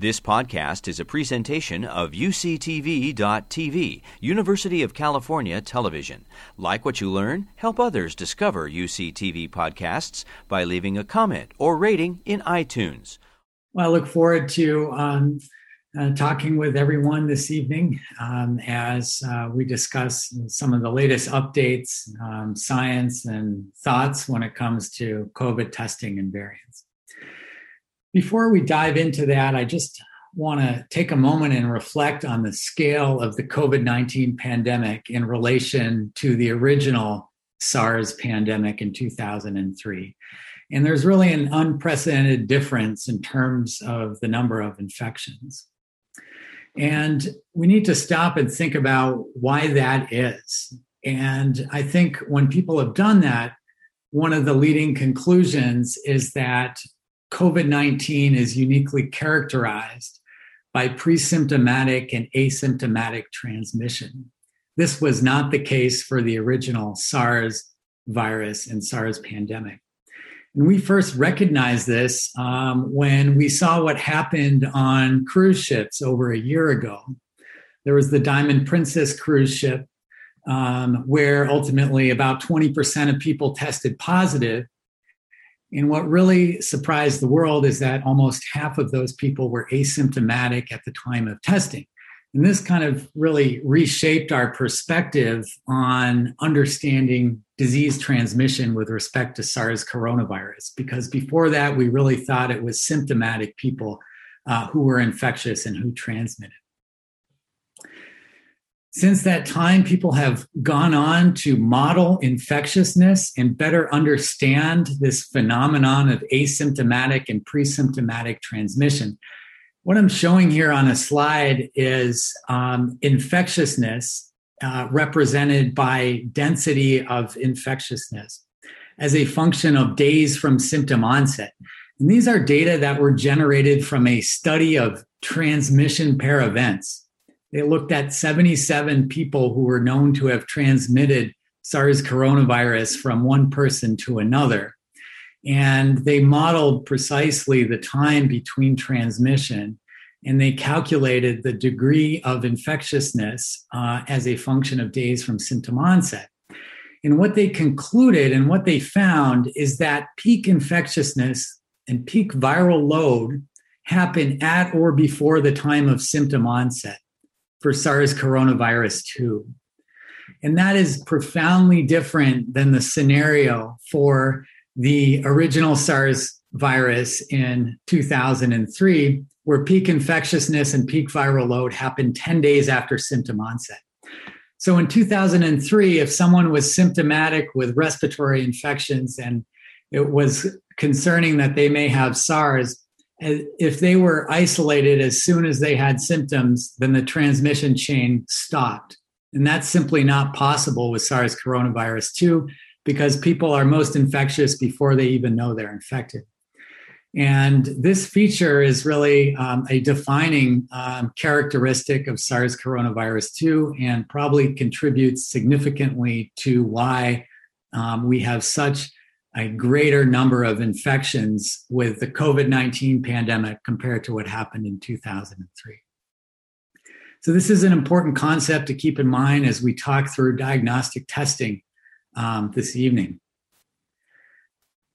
This podcast is a presentation of UCTV.tv, University of California Television. Like what you learn, help others discover UCTV podcasts by leaving a comment or rating in iTunes. Well, I look forward to um, uh, talking with everyone this evening um, as uh, we discuss some of the latest updates, um, science, and thoughts when it comes to COVID testing and variants. Before we dive into that, I just want to take a moment and reflect on the scale of the COVID 19 pandemic in relation to the original SARS pandemic in 2003. And there's really an unprecedented difference in terms of the number of infections. And we need to stop and think about why that is. And I think when people have done that, one of the leading conclusions is that COVID 19 is uniquely characterized by pre-symptomatic and asymptomatic transmission. This was not the case for the original SARS virus and SARS pandemic. And we first recognized this um, when we saw what happened on cruise ships over a year ago. There was the Diamond Princess cruise ship, um, where ultimately about 20% of people tested positive and what really surprised the world is that almost half of those people were asymptomatic at the time of testing. And this kind of really reshaped our perspective on understanding disease transmission with respect to SARS coronavirus, because before that, we really thought it was symptomatic people uh, who were infectious and who transmitted. Since that time, people have gone on to model infectiousness and better understand this phenomenon of asymptomatic and pre-symptomatic transmission. What I'm showing here on a slide is um, infectiousness uh, represented by density of infectiousness as a function of days from symptom onset. And these are data that were generated from a study of transmission pair events. They looked at 77 people who were known to have transmitted SARS coronavirus from one person to another. And they modeled precisely the time between transmission and they calculated the degree of infectiousness uh, as a function of days from symptom onset. And what they concluded and what they found is that peak infectiousness and peak viral load happen at or before the time of symptom onset for SARS coronavirus 2. And that is profoundly different than the scenario for the original SARS virus in 2003, where peak infectiousness and peak viral load happened 10 days after symptom onset. So in 2003, if someone was symptomatic with respiratory infections and it was concerning that they may have SARS, if they were isolated as soon as they had symptoms, then the transmission chain stopped. And that's simply not possible with SARS coronavirus 2 because people are most infectious before they even know they're infected. And this feature is really um, a defining um, characteristic of SARS coronavirus 2 and probably contributes significantly to why um, we have such a greater number of infections with the COVID 19 pandemic compared to what happened in 2003. So, this is an important concept to keep in mind as we talk through diagnostic testing um, this evening.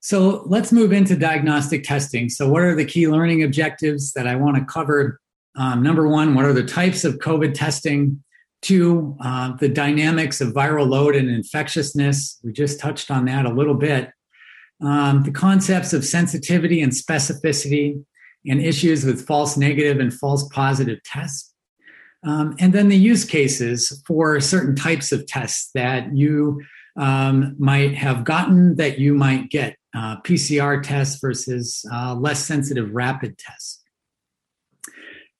So, let's move into diagnostic testing. So, what are the key learning objectives that I want to cover? Um, number one, what are the types of COVID testing? Two, uh, the dynamics of viral load and infectiousness. We just touched on that a little bit um, the concepts of sensitivity and specificity and issues with false negative and false positive tests. Um, and then the use cases for certain types of tests that you um, might have gotten that you might get uh, PCR tests versus uh, less sensitive rapid tests.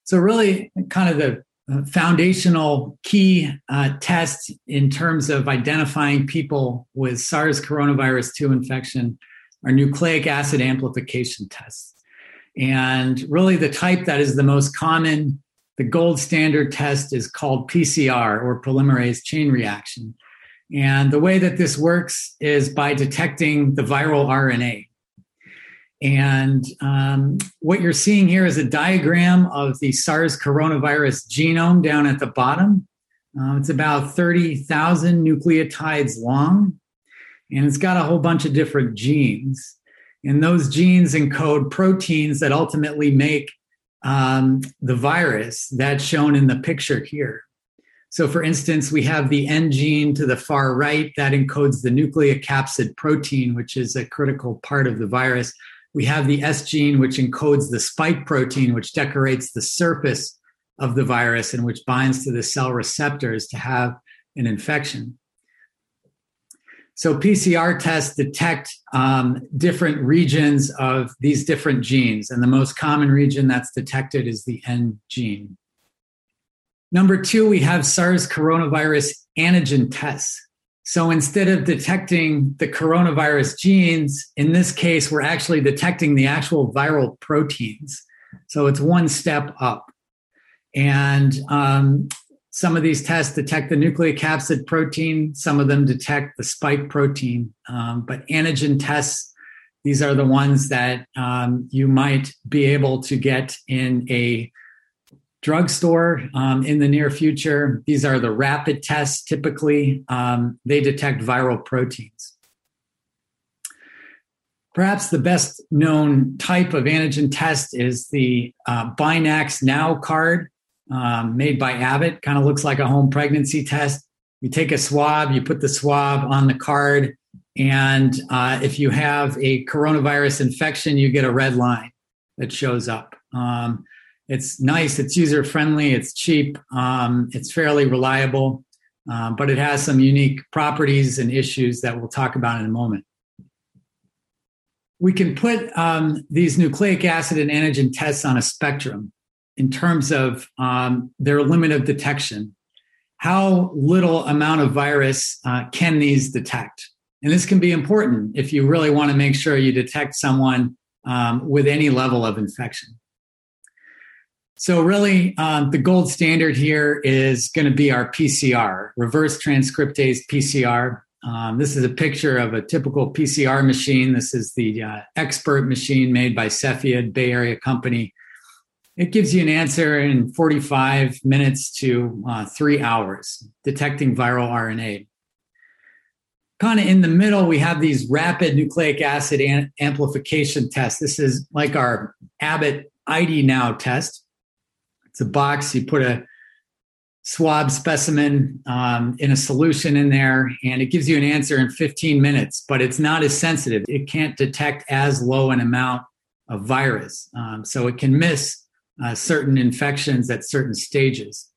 So, really, kind of the uh, foundational key uh, test in terms of identifying people with SARS coronavirus 2 infection are nucleic acid amplification tests. And really, the type that is the most common, the gold standard test is called PCR or polymerase chain reaction. And the way that this works is by detecting the viral RNA. And um, what you're seeing here is a diagram of the SARS coronavirus genome down at the bottom. Uh, it's about 30,000 nucleotides long, and it's got a whole bunch of different genes. And those genes encode proteins that ultimately make um, the virus that's shown in the picture here. So, for instance, we have the N gene to the far right that encodes the nucleocapsid protein, which is a critical part of the virus. We have the S gene, which encodes the spike protein, which decorates the surface of the virus and which binds to the cell receptors to have an infection. So PCR tests detect um, different regions of these different genes, and the most common region that's detected is the N gene. Number two, we have SARS coronavirus antigen tests. So instead of detecting the coronavirus genes, in this case, we're actually detecting the actual viral proteins. So it's one step up. And um, some of these tests detect the nucleocapsid protein, some of them detect the spike protein. Um, but antigen tests, these are the ones that um, you might be able to get in a drugstore um, in the near future. These are the rapid tests. Typically, um, they detect viral proteins. Perhaps the best known type of antigen test is the uh, BinaxNOW card um, made by Abbott. Kind of looks like a home pregnancy test. You take a swab, you put the swab on the card, and uh, if you have a coronavirus infection, you get a red line that shows up. Um, it's nice, it's user friendly, it's cheap, um, it's fairly reliable, um, but it has some unique properties and issues that we'll talk about in a moment. We can put um, these nucleic acid and antigen tests on a spectrum in terms of um, their limit of detection. How little amount of virus uh, can these detect? And this can be important if you really want to make sure you detect someone um, with any level of infection. So, really, um, the gold standard here is going to be our PCR, reverse transcriptase PCR. Um, this is a picture of a typical PCR machine. This is the uh, Xpert machine made by Cepheid, Bay Area company. It gives you an answer in 45 minutes to uh, three hours, detecting viral RNA. Kind of in the middle, we have these rapid nucleic acid an- amplification tests. This is like our Abbott ID Now test. It's a box. You put a swab specimen um, in a solution in there, and it gives you an answer in 15 minutes, but it's not as sensitive. It can't detect as low an amount of virus. Um, so it can miss uh, certain infections at certain stages.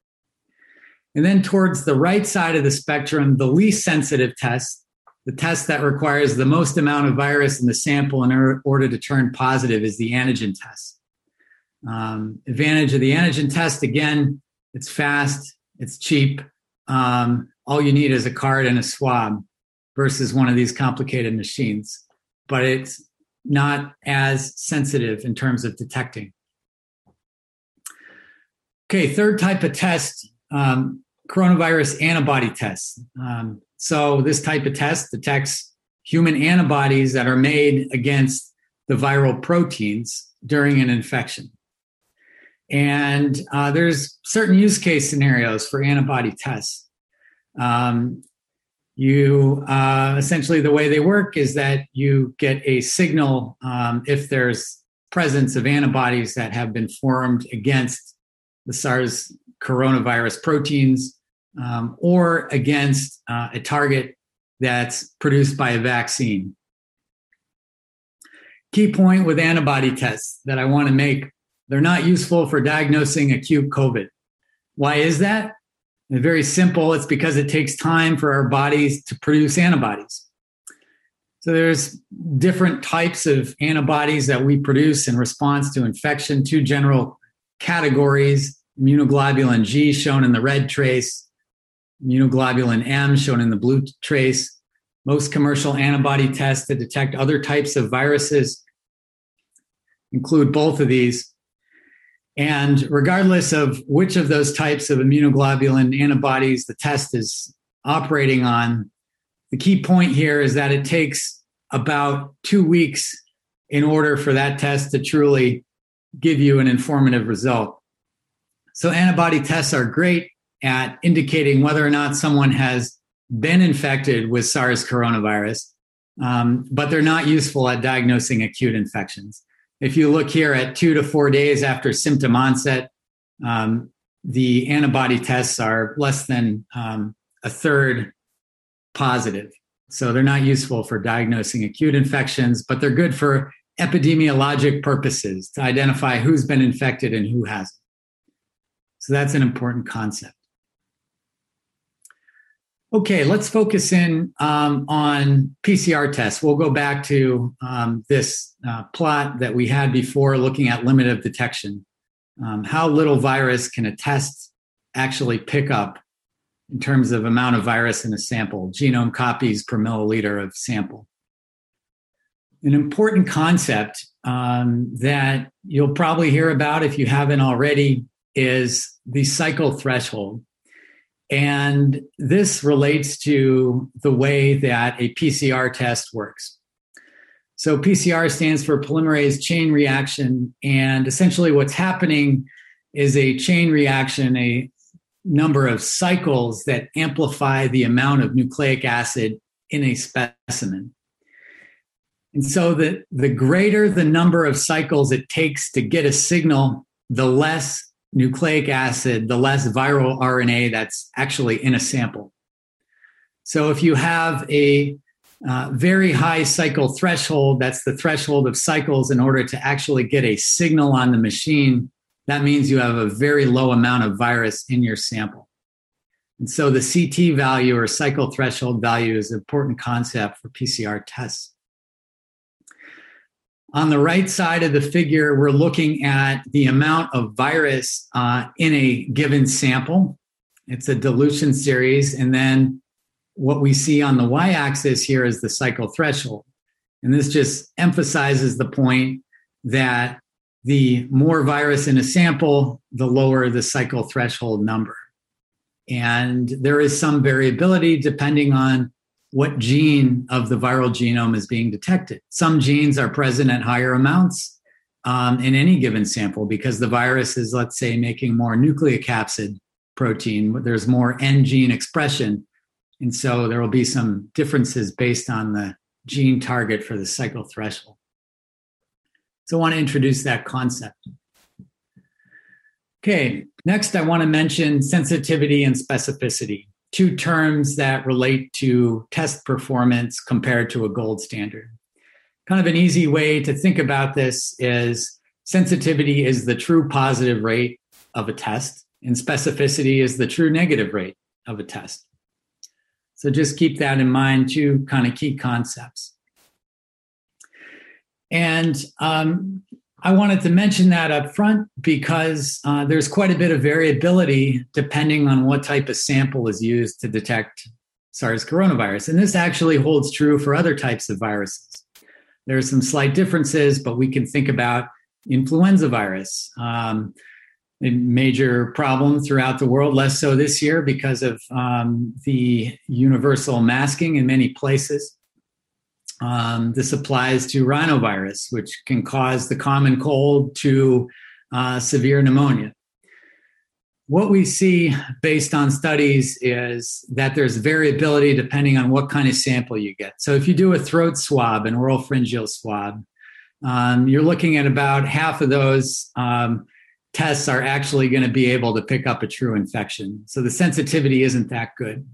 And then towards the right side of the spectrum, the least sensitive test, the test that requires the most amount of virus in the sample in order to turn positive, is the antigen test. Um, advantage of the antigen test again, it's fast, it's cheap. Um, all you need is a card and a swab versus one of these complicated machines, but it's not as sensitive in terms of detecting. Okay, third type of test um, coronavirus antibody tests. Um, so, this type of test detects human antibodies that are made against the viral proteins during an infection. And uh, there's certain use case scenarios for antibody tests. Um, you uh, essentially the way they work is that you get a signal um, if there's presence of antibodies that have been formed against the SARS coronavirus proteins um, or against uh, a target that's produced by a vaccine. Key point with antibody tests that I want to make they're not useful for diagnosing acute COVID. Why is that? Very simple. It's because it takes time for our bodies to produce antibodies. So there's different types of antibodies that we produce in response to infection, two general categories, immunoglobulin G shown in the red trace, immunoglobulin M shown in the blue trace. Most commercial antibody tests to detect other types of viruses include both of these. And regardless of which of those types of immunoglobulin antibodies the test is operating on, the key point here is that it takes about two weeks in order for that test to truly give you an informative result. So, antibody tests are great at indicating whether or not someone has been infected with SARS coronavirus, um, but they're not useful at diagnosing acute infections. If you look here at two to four days after symptom onset, um, the antibody tests are less than um, a third positive. So they're not useful for diagnosing acute infections, but they're good for epidemiologic purposes to identify who's been infected and who hasn't. So that's an important concept. Okay, let's focus in um, on PCR tests. We'll go back to um, this uh, plot that we had before looking at limit of detection. Um, how little virus can a test actually pick up in terms of amount of virus in a sample, genome copies per milliliter of sample. An important concept um, that you'll probably hear about if you haven't already is the cycle threshold. And this relates to the way that a PCR test works. So, PCR stands for polymerase chain reaction. And essentially, what's happening is a chain reaction, a number of cycles that amplify the amount of nucleic acid in a specimen. And so, the, the greater the number of cycles it takes to get a signal, the less nucleic acid, the less viral RNA that's actually in a sample. So if you have a uh, very high cycle threshold, that's the threshold of cycles in order to actually get a signal on the machine, that means you have a very low amount of virus in your sample. And so the CT value or cycle threshold value is an important concept for PCR tests. On the right side of the figure, we're looking at the amount of virus uh, in a given sample. It's a dilution series. And then what we see on the y axis here is the cycle threshold. And this just emphasizes the point that the more virus in a sample, the lower the cycle threshold number. And there is some variability depending on what gene of the viral genome is being detected. Some genes are present at higher amounts um, in any given sample because the virus is, let's say, making more nucleocapsid protein. There's more N gene expression. And so there will be some differences based on the gene target for the cycle threshold. So I want to introduce that concept. Okay, next I want to mention sensitivity and specificity two terms that relate to test performance compared to a gold standard. Kind of an easy way to think about this is sensitivity is the true positive rate of a test, and specificity is the true negative rate of a test. So just keep that in mind, two kind of key concepts. And um, I wanted to mention that up front because uh, there's quite a bit of variability depending on what type of sample is used to detect SARS coronavirus. And this actually holds true for other types of viruses. There are some slight differences, but we can think about influenza virus. Um, a major problem throughout the world, less so this year because of um, the universal masking in many places. Um, this applies to rhinovirus, which can cause the common cold to uh, severe pneumonia. What we see based on studies is that there's variability depending on what kind of sample you get. So, if you do a throat swab, an oral pharyngeal swab, um, you're looking at about half of those um, tests are actually going to be able to pick up a true infection. So, the sensitivity isn't that good.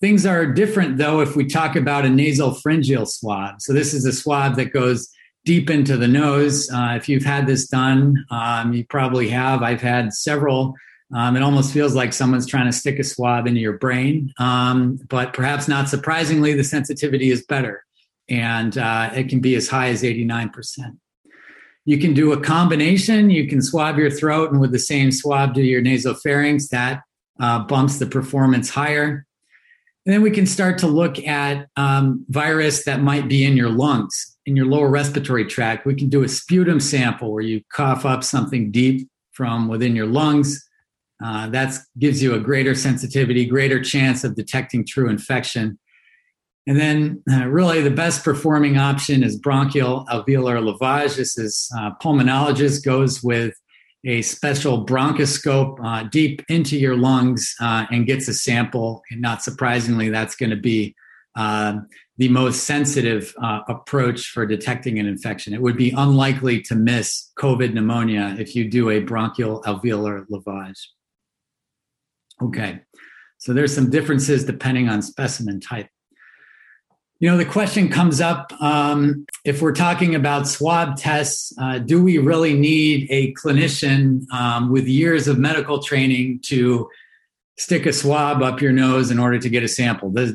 Things are different though if we talk about a nasal pharyngeal swab. So this is a swab that goes deep into the nose. Uh, if you've had this done, um, you probably have. I've had several. Um, it almost feels like someone's trying to stick a swab into your brain, um, but perhaps not surprisingly, the sensitivity is better, and uh, it can be as high as 89%. You can do a combination. You can swab your throat, and with the same swab, do your nasopharynx. That uh, bumps the performance higher. And then we can start to look at um, virus that might be in your lungs, in your lower respiratory tract. We can do a sputum sample where you cough up something deep from within your lungs. Uh, that gives you a greater sensitivity, greater chance of detecting true infection. And then, uh, really, the best performing option is bronchial alveolar lavage. This is uh, pulmonologist goes with a special bronchoscope uh, deep into your lungs uh, and gets a sample. And not surprisingly, that's going to be uh, the most sensitive uh, approach for detecting an infection. It would be unlikely to miss COVID pneumonia if you do a bronchial alveolar lavage. Okay, so there's some differences depending on specimen type. You know, the question comes up um, if we're talking about swab tests, uh, do we really need a clinician um, with years of medical training to stick a swab up your nose in order to get a sample? Does,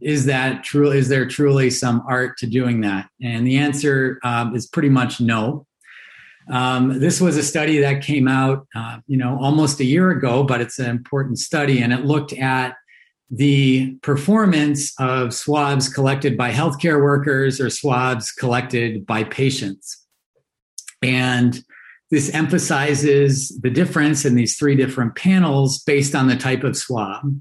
is that true? Is there truly some art to doing that? And the answer um, is pretty much no. Um, this was a study that came out, uh, you know, almost a year ago, but it's an important study, and it looked at the performance of swabs collected by healthcare workers or swabs collected by patients. And this emphasizes the difference in these three different panels based on the type of swab.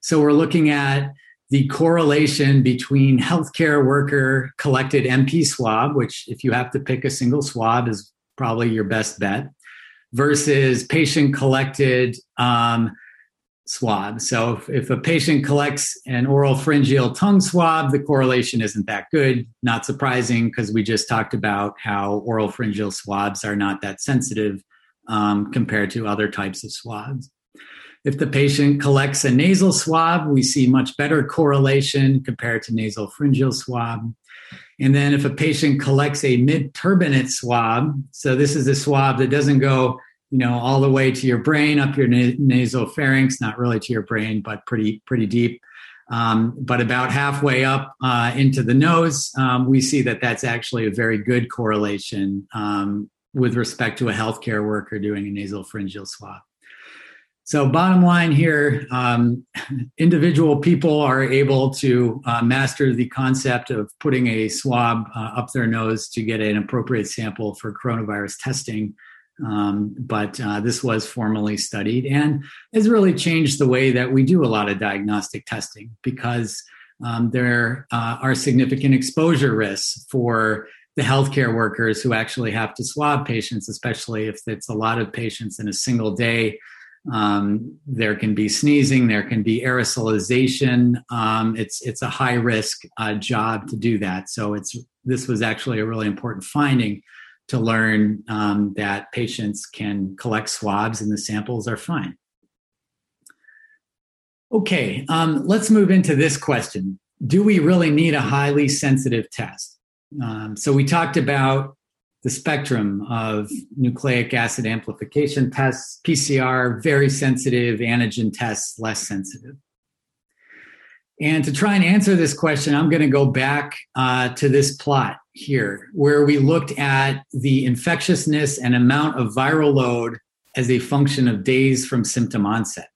So we're looking at the correlation between healthcare worker collected NP swab, which, if you have to pick a single swab, is probably your best bet, versus patient collected um, swab. So if, if, a patient collects an oral pharyngeal tongue swab, the correlation isn't that good. Not surprising because we just talked about how oral pharyngeal swabs are not that sensitive um, compared to other types of swabs. If the patient collects a nasal swab, we see much better correlation compared to nasal pharyngeal swab. And then if a patient collects a mid-turbinate swab, so this is a swab that doesn't go you know, all the way to your brain, up your na- nasal pharynx, not really to your brain, but pretty, pretty deep. Um, but about halfway up uh, into the nose, um, we see that that's actually a very good correlation um, with respect to a healthcare worker doing a nasal pharyngeal swab. So, bottom line here um, individual people are able to uh, master the concept of putting a swab uh, up their nose to get an appropriate sample for coronavirus testing. Um, but uh, this was formally studied and has really changed the way that we do a lot of diagnostic testing because um, there uh, are significant exposure risks for the healthcare workers who actually have to swab patients, especially if it's a lot of patients in a single day. Um, there can be sneezing, there can be aerosolization. Um, it's it's a high risk uh, job to do that. So it's this was actually a really important finding to learn um, that patients can collect swabs and the samples are fine. Okay, um, let's move into this question. Do we really need a highly sensitive test? Um, so we talked about the spectrum of nucleic acid amplification tests, PCR, very sensitive, antigen tests, less sensitive. And to try and answer this question, I'm going to go back uh, to this plot here, where we looked at the infectiousness and amount of viral load as a function of days from symptom onset.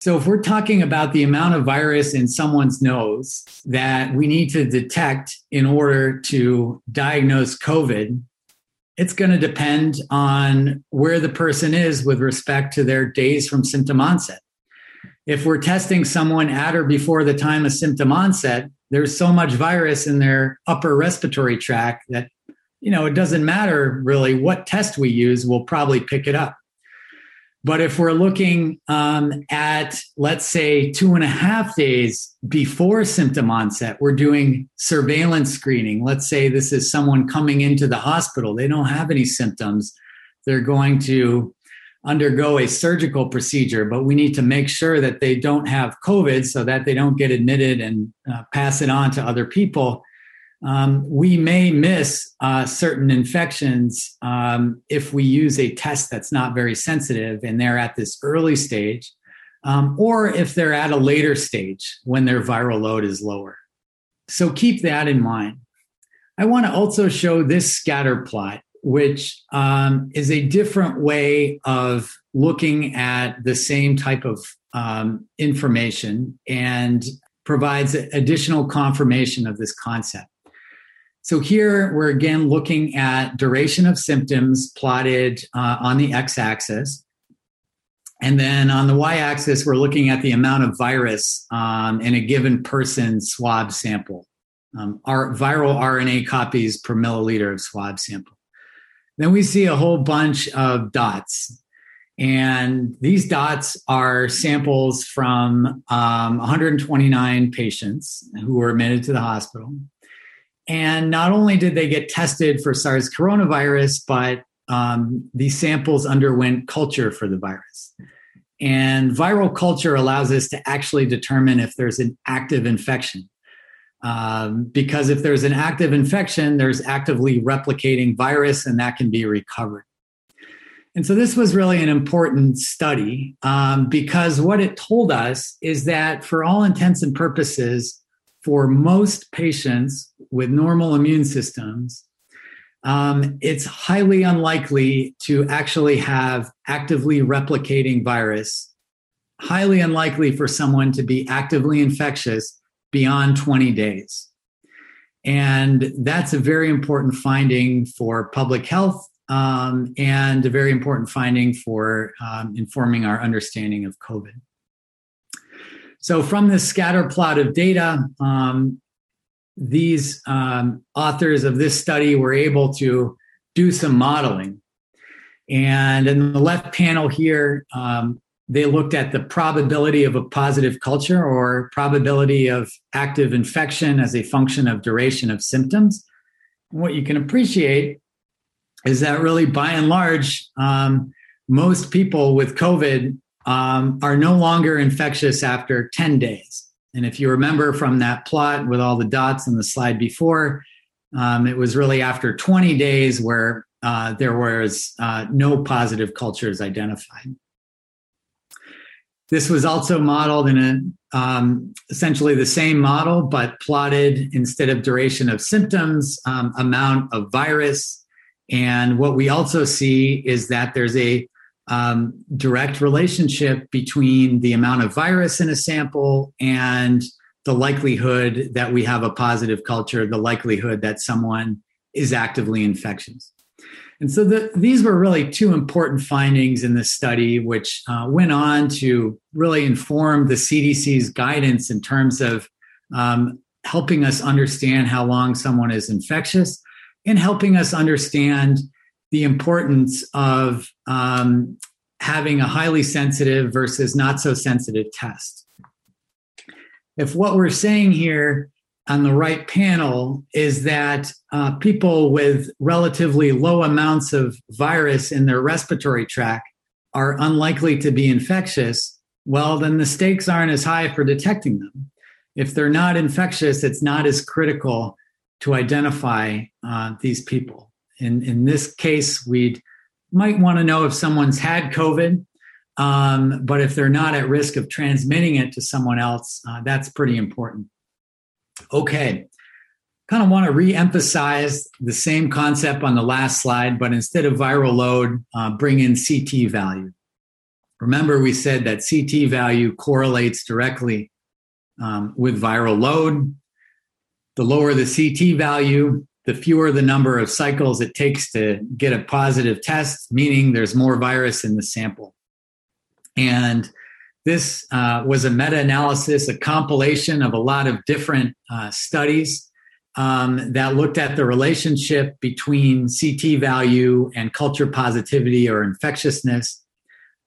So, if we're talking about the amount of virus in someone's nose that we need to detect in order to diagnose COVID, it's going to depend on where the person is with respect to their days from symptom onset if we're testing someone at or before the time of symptom onset, there's so much virus in their upper respiratory tract that, you know, it doesn't matter really what test we use, we'll probably pick it up. But if we're looking um, at, let's say, two and a half days before symptom onset, we're doing surveillance screening. Let's say this is someone coming into the hospital, they don't have any symptoms. They're going to undergo a surgical procedure, but we need to make sure that they don't have COVID so that they don't get admitted and uh, pass it on to other people. Um, we may miss uh, certain infections um, if we use a test that's not very sensitive and they're at this early stage, um, or if they're at a later stage when their viral load is lower. So keep that in mind. I want to also show this scatter plot which um, is a different way of looking at the same type of um, information and provides additional confirmation of this concept. So here we're again looking at duration of symptoms plotted uh, on the x axis. And then on the y axis, we're looking at the amount of virus um, in a given person swab sample, um, our viral RNA copies per milliliter of swab sample. Then we see a whole bunch of dots. And these dots are samples from um, 129 patients who were admitted to the hospital. And not only did they get tested for SARS coronavirus, but um, these samples underwent culture for the virus. And viral culture allows us to actually determine if there's an active infection. Um, because if there's an active infection, there's actively replicating virus and that can be recovered. And so this was really an important study um, because what it told us is that for all intents and purposes, for most patients with normal immune systems, um, it's highly unlikely to actually have actively replicating virus, highly unlikely for someone to be actively infectious beyond 20 days. And that's a very important finding for public health um, and a very important finding for um, informing our understanding of COVID. So, from this scatter plot of data, um, these um, authors of this study were able to do some modeling. And in the left panel here, um, they looked at the probability of a positive culture or probability of active infection as a function of duration of symptoms. What you can appreciate is that really, by and large, um, most people with COVID um, are no longer infectious after 10 days. And if you remember from that plot with all the dots in the slide before, um, it was really after 20 days where uh, there was uh, no positive cultures identified. This was also modeled in a, um, essentially the same model, but plotted instead of duration of symptoms, um, amount of virus. And what we also see is that there's a um, direct relationship between the amount of virus in a sample and the likelihood that we have a positive culture, the likelihood that someone is actively infectious. And so the, these were really two important findings in this study, which uh, went on to really inform the CDC's guidance in terms of um, helping us understand how long someone is infectious and helping us understand the importance of um, having a highly sensitive versus not so sensitive test. If what we're saying here on the right panel is that uh, people with relatively low amounts of virus in their respiratory tract are unlikely to be infectious, well, then the stakes aren't as high for detecting them. If they're not infectious, it's not as critical to identify uh, these people in, in this case, we might want to know if someone's had COVID, um, but if they're not at risk of transmitting it to someone else, uh, that's pretty important. Okay, kind of want to re-emphasize the same concept on the last slide, but instead of viral load, uh, bring in CT value. Remember, we said that CT value correlates directly um, with viral load. The lower the CT value, the fewer the number of cycles it takes to get a positive test, meaning there's more virus in the sample. And this uh, was a meta analysis, a compilation of a lot of different uh, studies um, that looked at the relationship between CT value and culture positivity or infectiousness.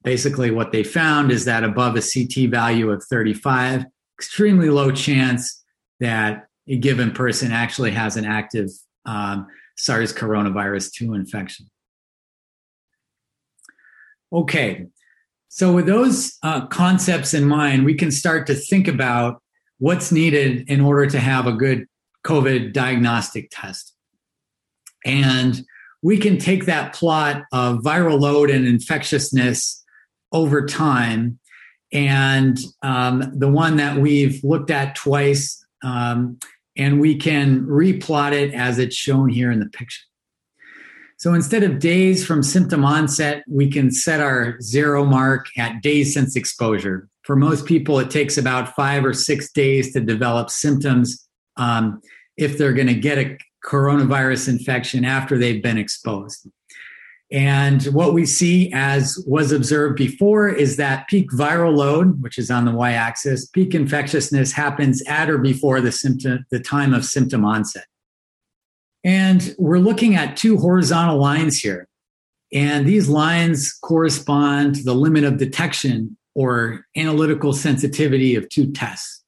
Basically, what they found is that above a CT value of 35, extremely low chance that a given person actually has an active um, SARS coronavirus 2 infection. Okay, so with those uh, concepts in mind, we can start to think about what's needed in order to have a good COVID diagnostic test. And we can take that plot of viral load and infectiousness over time. And um, the one that we've looked at twice um, and we can replot it as it's shown here in the picture. So instead of days from symptom onset, we can set our zero mark at days since exposure. For most people, it takes about five or six days to develop symptoms um, if they're going to get a coronavirus infection after they've been exposed. And what we see, as was observed before, is that peak viral load, which is on the y axis, peak infectiousness happens at or before the, symptom, the time of symptom onset. And we're looking at two horizontal lines here. And these lines correspond to the limit of detection or analytical sensitivity of two tests.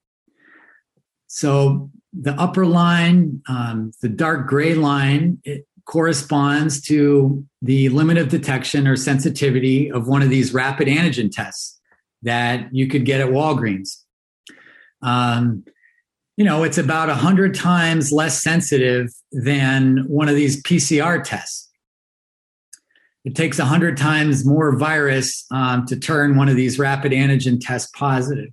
So the upper line, um, the dark gray line, it corresponds to the limit of detection or sensitivity of one of these rapid antigen tests that you could get at Walgreens. Um, you know, it's about 100 times less sensitive than one of these PCR tests. It takes 100 times more virus um, to turn one of these rapid antigen tests positive.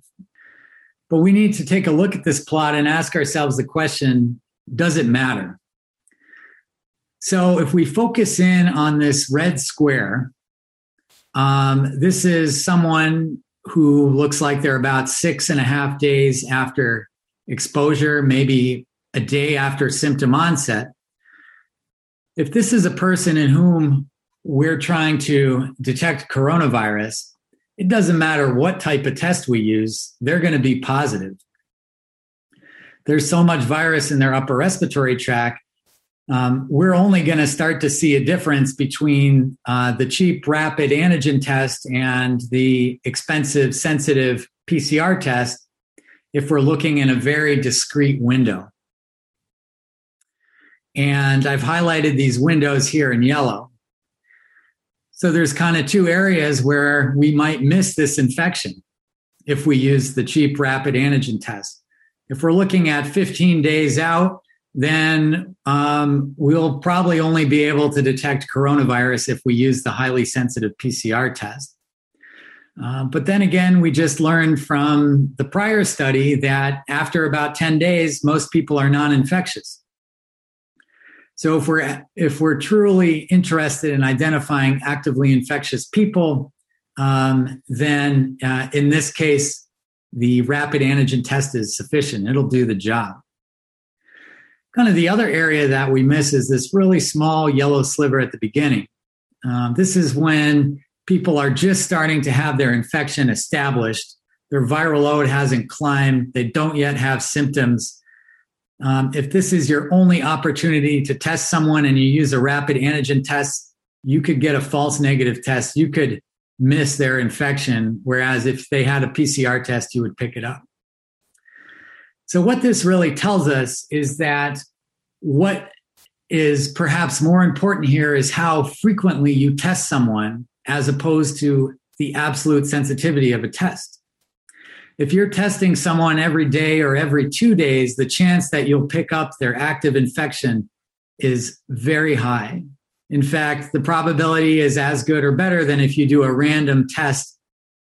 But we need to take a look at this plot and ask ourselves the question does it matter? So if we focus in on this red square, um, this is someone who looks like they're about six and a half days after exposure, maybe a day after symptom onset. If this is a person in whom we're trying to detect coronavirus, it doesn't matter what type of test we use, they're going to be positive. There's so much virus in their upper respiratory tract um, we're only going to start to see a difference between uh, the cheap rapid antigen test and the expensive sensitive PCR test if we're looking in a very discrete window. And I've highlighted these windows here in yellow. So there's kind of two areas where we might miss this infection if we use the cheap rapid antigen test. If we're looking at 15 days out, then um, we'll probably only be able to detect coronavirus if we use the highly sensitive PCR test. Uh, but then again, we just learned from the prior study that after about 10 days, most people are non infectious. So if we're, if we're truly interested in identifying actively infectious people, um, then uh, in this case, the rapid antigen test is sufficient. It'll do the job. Kind of the other area that we miss is this really small yellow sliver at the beginning. Um, this is when people are just starting to have their infection established. Their viral load hasn't climbed. They don't yet have symptoms. Um, if this is your only opportunity to test someone and you use a rapid antigen test, you could get a false negative test. You could miss their infection. Whereas if they had a PCR test, you would pick it up. So, what this really tells us is that what is perhaps more important here is how frequently you test someone as opposed to the absolute sensitivity of a test. If you're testing someone every day or every two days, the chance that you'll pick up their active infection is very high. In fact, the probability is as good or better than if you do a random test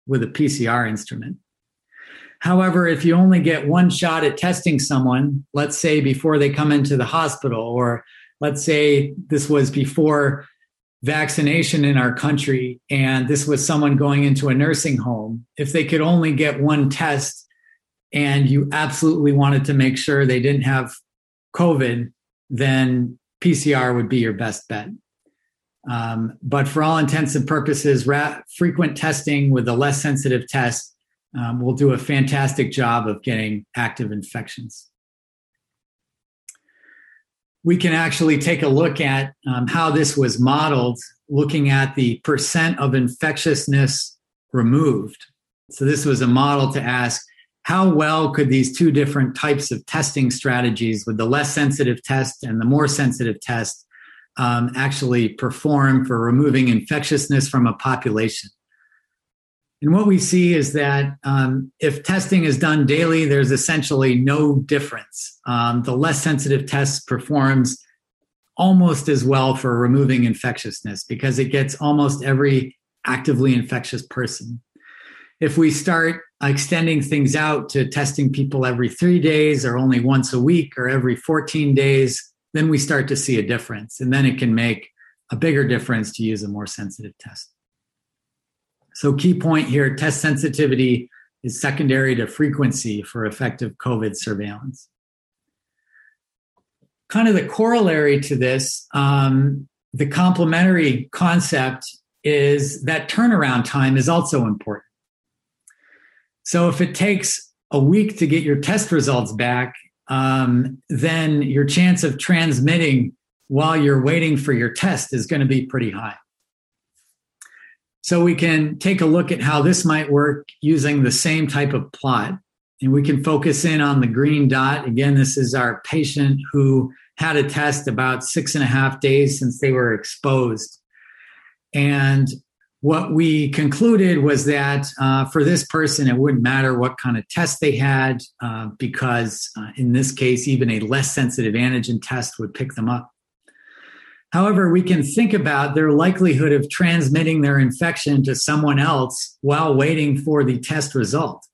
with a PCR instrument. However, if you only get one shot at testing someone, let's say before they come into the hospital, or let's say this was before vaccination in our country and this was someone going into a nursing home, if they could only get one test and you absolutely wanted to make sure they didn't have COVID, then PCR would be your best bet. Um, but for all intents and purposes, ra- frequent testing with a less sensitive test um, will do a fantastic job of getting active infections. We can actually take a look at um, how this was modeled, looking at the percent of infectiousness removed. So, this was a model to ask how well could these two different types of testing strategies, with the less sensitive test and the more sensitive test, um, actually perform for removing infectiousness from a population? And what we see is that um, if testing is done daily, there's essentially no difference. Um, the less sensitive test performs almost as well for removing infectiousness because it gets almost every actively infectious person. If we start extending things out to testing people every three days or only once a week or every 14 days, then we start to see a difference. And then it can make a bigger difference to use a more sensitive test. So, key point here test sensitivity is secondary to frequency for effective COVID surveillance. Kind of the corollary to this, um, the complementary concept is that turnaround time is also important. So if it takes a week to get your test results back, um, then your chance of transmitting while you're waiting for your test is going to be pretty high. So we can take a look at how this might work using the same type of plot. And we can focus in on the green dot. Again, this is our patient who had a test about six and a half days since they were exposed. And what we concluded was that uh, for this person, it wouldn't matter what kind of test they had, uh, because uh, in this case, even a less sensitive antigen test would pick them up. However, we can think about their likelihood of transmitting their infection to someone else while waiting for the test result.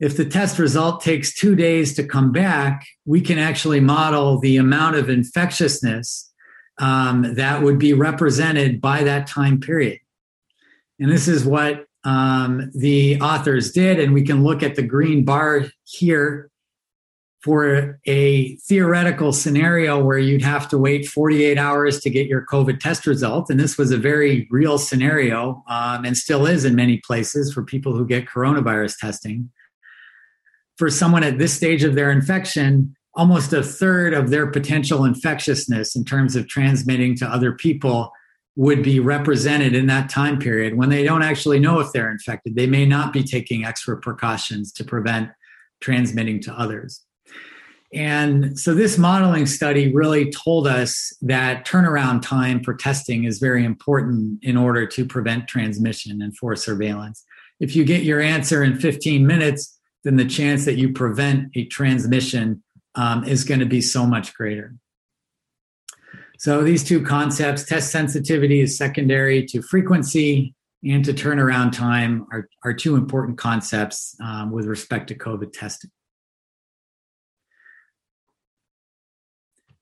If the test result takes two days to come back, we can actually model the amount of infectiousness um, that would be represented by that time period. And this is what um, the authors did. And we can look at the green bar here for a theoretical scenario where you'd have to wait 48 hours to get your COVID test result. And this was a very real scenario um, and still is in many places for people who get coronavirus testing for someone at this stage of their infection, almost a third of their potential infectiousness in terms of transmitting to other people would be represented in that time period when they don't actually know if they're infected. They may not be taking extra precautions to prevent transmitting to others. And so this modeling study really told us that turnaround time for testing is very important in order to prevent transmission and for surveillance. If you get your answer in 15 minutes, then the chance that you prevent a transmission um, is going to be so much greater. So these two concepts, test sensitivity is secondary to frequency and to turnaround time are, are two important concepts um, with respect to COVID testing.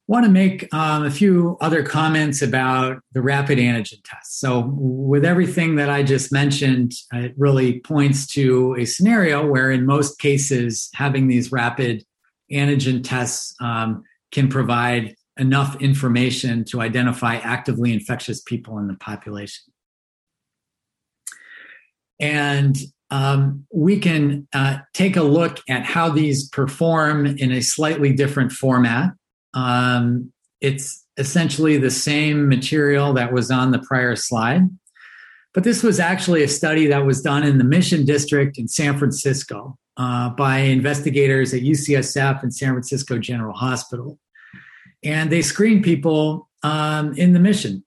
Want to make um, a few other comments about the rapid antigen test. So, with everything that I just mentioned, it really points to a scenario where, in most cases, having these rapid antigen tests um, can provide enough information to identify actively infectious people in the population. And um, we can uh, take a look at how these perform in a slightly different format. Um, it's essentially the same material that was on the prior slide. But this was actually a study that was done in the Mission District in San Francisco uh, by investigators at UCSF and San Francisco General Hospital. And they screened people um, in the mission.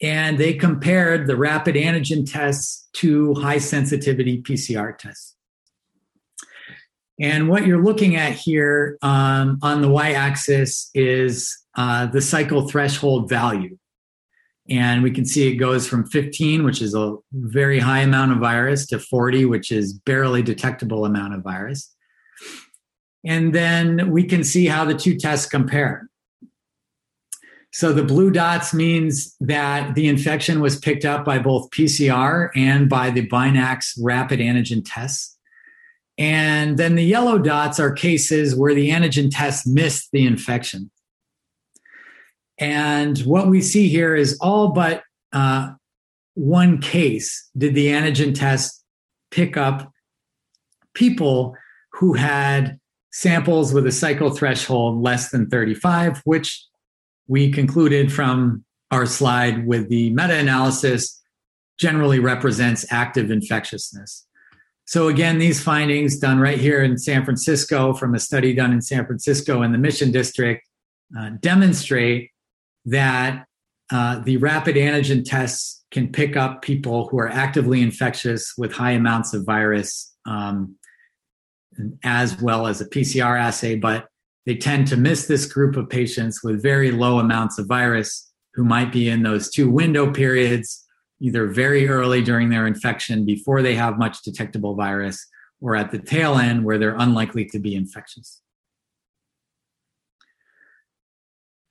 And they compared the rapid antigen tests to high sensitivity PCR tests. And what you're looking at here um, on the y axis is uh, the cycle threshold value. And we can see it goes from 15, which is a very high amount of virus, to 40, which is barely detectable amount of virus. And then we can see how the two tests compare. So the blue dots means that the infection was picked up by both PCR and by the Binax rapid antigen tests. And then the yellow dots are cases where the antigen test missed the infection. And what we see here is all but uh, one case did the antigen test pick up people who had samples with a cycle threshold less than 35, which we concluded from our slide with the meta analysis generally represents active infectiousness. So again, these findings done right here in San Francisco from a study done in San Francisco in the Mission District uh, demonstrate that uh, the rapid antigen tests can pick up people who are actively infectious with high amounts of virus, um, as well as a PCR assay, but they tend to miss this group of patients with very low amounts of virus who might be in those two window periods either very early during their infection before they have much detectable virus or at the tail end where they're unlikely to be infectious.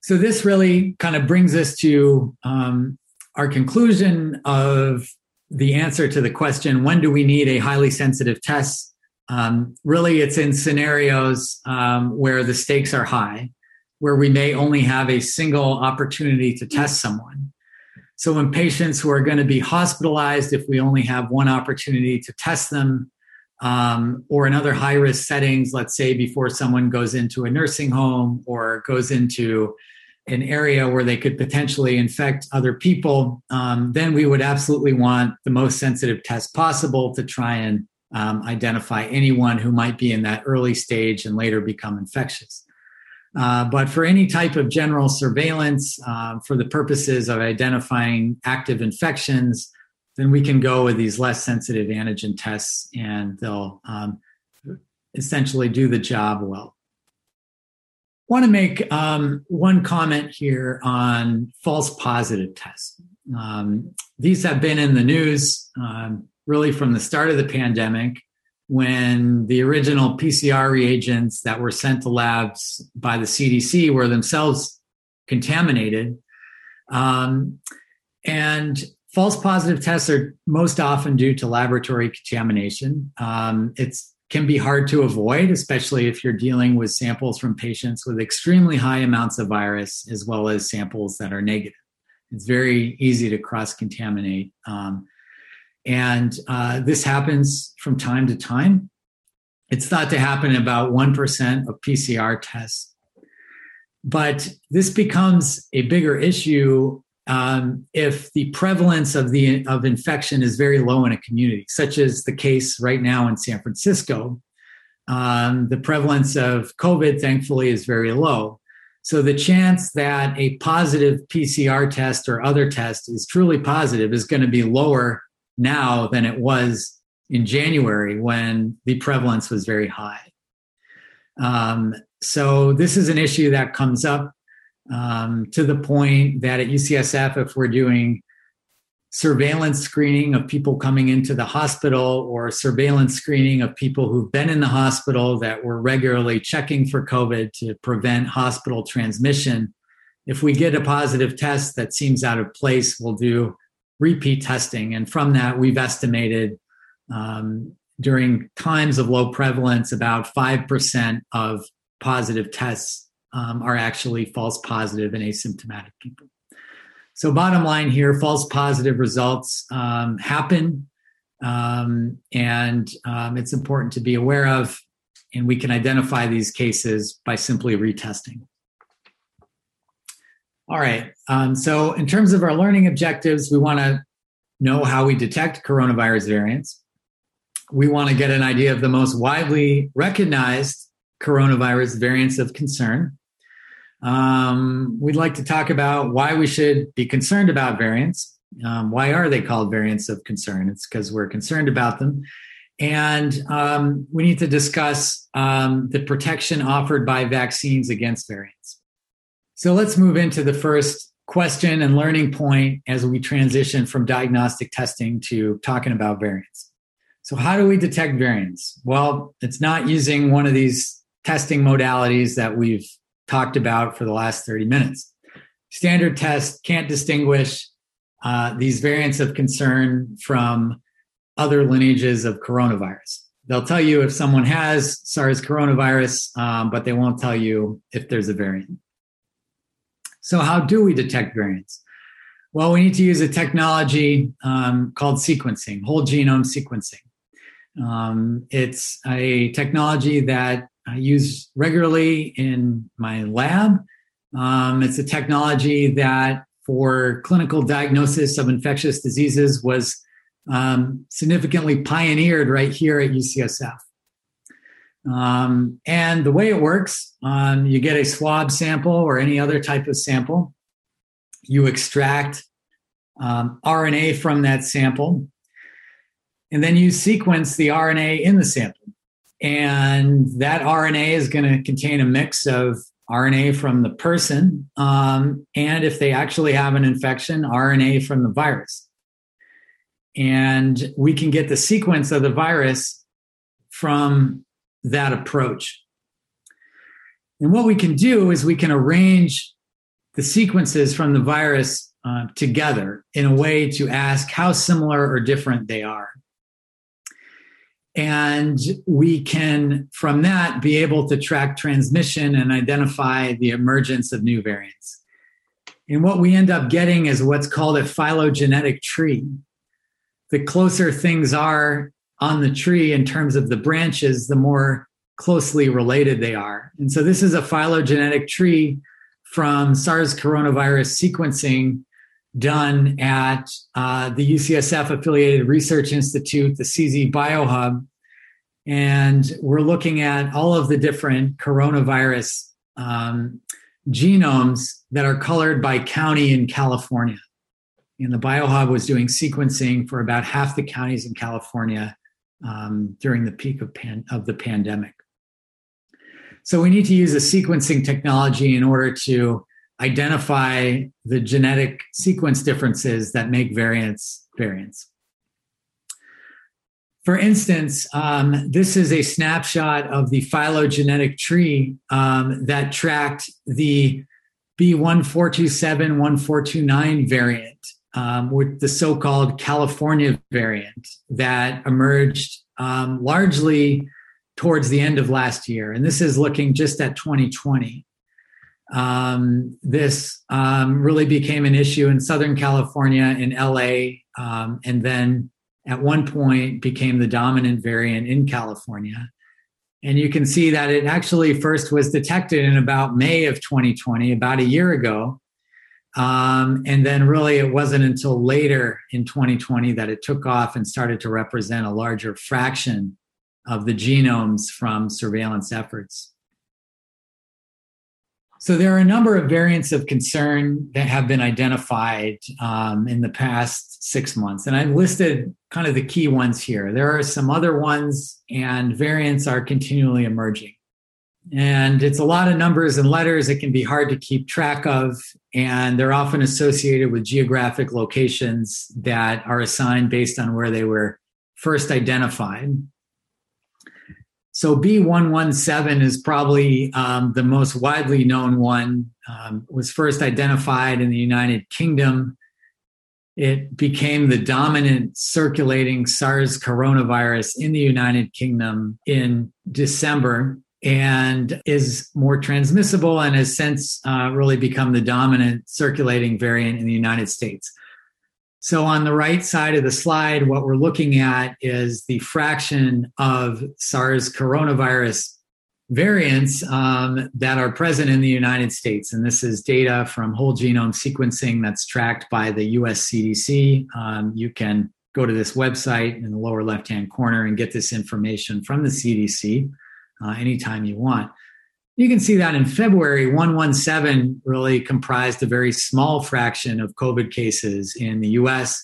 So, this really kind of brings us to um, our conclusion of the answer to the question when do we need a highly sensitive test? Um, really, it's in scenarios um, where the stakes are high. where we may only have a single opportunity to test someone. So, in patients who are going to be hospitalized, if we only have one opportunity to test them, um, or in other high risk settings, let's say before someone goes into a nursing home or goes into an area where they could potentially infect other people, um, then we would absolutely want the most sensitive test possible to try and um, identify anyone who might be in that early stage and later become infectious. Uh, but for any type of general surveillance, uh, for the purposes of identifying active infections, then we can go with these less sensitive antigen tests and they'll um, essentially do the job well want to make um, one comment here on false positive tests. Um, these have been in the news um, really from the start of the pandemic when the original PCR reagents that were sent to labs by the CDC were themselves contaminated. Um, and false positive tests are most often due to laboratory contamination. Um, it's can be hard to avoid, especially if you're dealing with samples from patients with extremely high amounts of virus, as well as samples that are negative. It's very easy to cross contaminate. Um, and uh, this happens from time to time. It's thought to happen about 1% of PCR tests. But this becomes a bigger issue um, if the prevalence of the of infection is very low in a community, such as the case right now in San Francisco, um, the prevalence of COVID, thankfully, is very low. So the chance that a positive PCR test or other test is truly positive is going to be lower now than it was in January when the prevalence was very high. Um, so this is an issue that comes up um, to the point that at UCSF, if we're doing surveillance screening of people coming into the hospital or surveillance screening of people who've been in the hospital that we're regularly checking for COVID to prevent hospital transmission. If we get a positive test that seems out of place, we'll do repeat testing. And from that, we've estimated um, during times of low prevalence, about 5% of positive tests um, are actually false positive and asymptomatic people. So, bottom line here false positive results um, happen, um, and um, it's important to be aware of. And we can identify these cases by simply retesting. All right. Um, so, in terms of our learning objectives, we want to know how we detect coronavirus variants. We want to get an idea of the most widely recognized coronavirus variants of concern. Um, we'd like to talk about why we should be concerned about variants. Um, why are they called variants of concern? It's because we're concerned about them. And um, we need to discuss um, the protection offered by vaccines against variants. So let's move into the first question and learning point as we transition from diagnostic testing to talking about variants. So, how do we detect variants? Well, it's not using one of these testing modalities that we've talked about for the last 30 minutes. Standard test can't distinguish uh, these variants of concern from other lineages of coronavirus. They'll tell you if someone has SARS coronavirus, um, but they won't tell you if there's a variant. So, how do we detect variants? Well, we need to use a technology um, called sequencing, whole genome sequencing. Um, it's a technology that I use regularly in my lab. Um, it's a technology that, for clinical diagnosis of infectious diseases, was um, significantly pioneered right here at UCSF. Um, and the way it works, um, you get a swab sample or any other type of sample. You extract um, RNA from that sample, and then you sequence the RNA in the sample. And that RNA is going to contain a mix of RNA from the person, um, and if they actually have an infection, RNA from the virus. And we can get the sequence of the virus from that approach. And what we can do is we can arrange the sequences from the virus uh, together in a way to ask how similar or different they are. And we can, from that, be able to track transmission and identify the emergence of new variants. And what we end up getting is what's called a phylogenetic tree. The closer things are on the tree in terms of the branches, the more closely related they are. And so this is a phylogenetic tree from SARS coronavirus sequencing done at uh, the UCSF affiliated research institute, the CZ Biohub. And we're looking at all of the different coronavirus um, genomes that are colored by county in California. And the Biohub was doing sequencing for about half the counties in California um, during the peak of, pan- of the pandemic. So we need to use a sequencing technology in order to identify the genetic sequence differences that make variants variants. For instance, um, this is a snapshot of the phylogenetic tree um, that tracked the B1427 1429 variant, um, with the so called California variant that emerged um, largely towards the end of last year. And this is looking just at 2020 um, this um, really became an issue in Southern California, in LA, um, and then at one point became the dominant variant in California. And you can see that it actually first was detected in about May of 2020, about a year ago. Um, and then really it wasn't until later in 2020 that it took off and started to represent a larger fraction of the genomes from surveillance efforts. So there are a number of variants of concern that have been identified um, in the past six months, and I've listed kind of the key ones here. There are some other ones, and variants are continually emerging. And it's a lot of numbers and letters. It can be hard to keep track of, and they're often associated with geographic locations that are assigned based on where they were first identified. So B117 is probably um, the most widely known one. Um, was first identified in the United Kingdom. It became the dominant circulating SARS coronavirus in the United Kingdom in December and is more transmissible and has since uh, really become the dominant circulating variant in the United States. So on the right side of the slide, what we're looking at is the fraction of SARS coronavirus variants um, that are present in the United States. And this is data from whole genome sequencing that's tracked by the US CDC. Um, you can go to this website in the lower left hand corner and get this information from the CDC uh, anytime you want. You can see that in February, 117 really comprised a very small fraction of COVID cases in the US.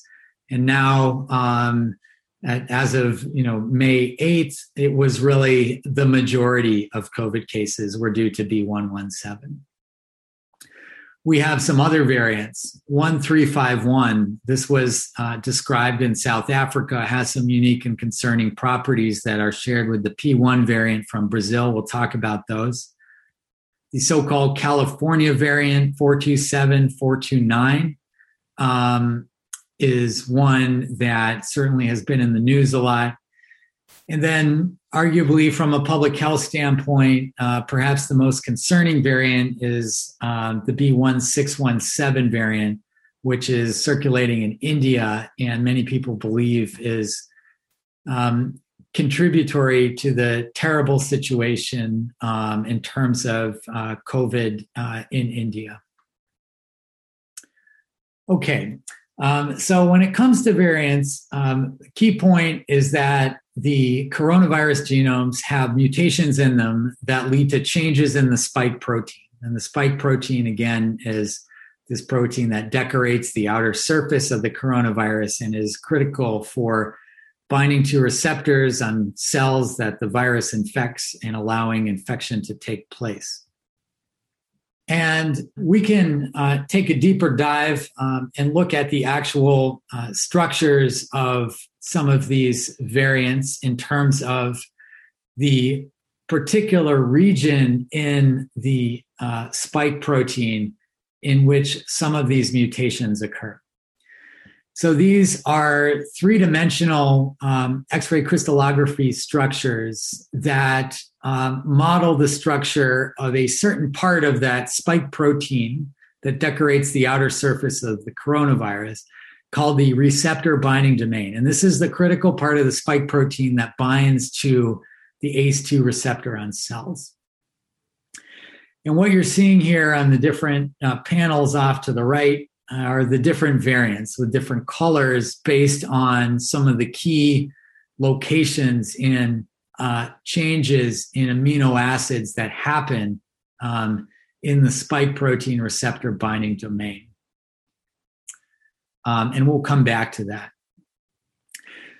And now, um, at, as of you know May 8th, it was really the majority of COVID cases were due to B117. We have some other variants. 1351, this was uh, described in South Africa, has some unique and concerning properties that are shared with the P1 variant from Brazil. We'll talk about those the so-called California variant 427, 429 um, is one that certainly has been in the news a lot. And then, arguably, from a public health standpoint, uh, perhaps the most concerning variant is um, the B1617 variant, which is circulating in India, and many people believe is um, contributory to the terrible situation um, in terms of uh, COVID uh, in India. Okay, um, so when it comes to variants, um, key point is that the coronavirus genomes have mutations in them that lead to changes in the spike protein. And the spike protein, again, is this protein that decorates the outer surface of the coronavirus and is critical for binding to receptors on cells that the virus infects and allowing infection to take place. And we can uh, take a deeper dive um, and look at the actual uh, structures of some of these variants in terms of the particular region in the uh, spike protein in which some of these mutations occur. So these are three dimensional um, X ray crystallography structures that um, model the structure of a certain part of that spike protein that decorates the outer surface of the coronavirus called the receptor binding domain. And this is the critical part of the spike protein that binds to the ACE2 receptor on cells. And what you're seeing here on the different uh, panels off to the right are the different variants with different colors based on some of the key locations in uh, changes in amino acids that happen um, in the spike protein receptor binding domain. Um, and we'll come back to that.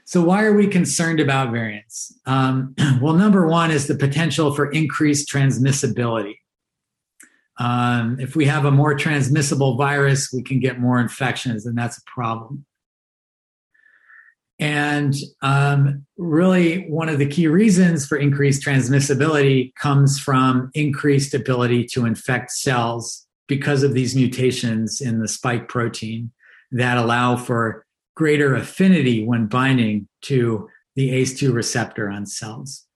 So, why are we concerned about variants? Um, well, number one is the potential for increased transmissibility. Um, if we have a more transmissible virus, we can get more infections, and that's a problem. And um, really, one of the key reasons for increased transmissibility comes from increased ability to infect cells because of these mutations in the spike protein that allow for greater affinity when binding to the ACE2 receptor on cells.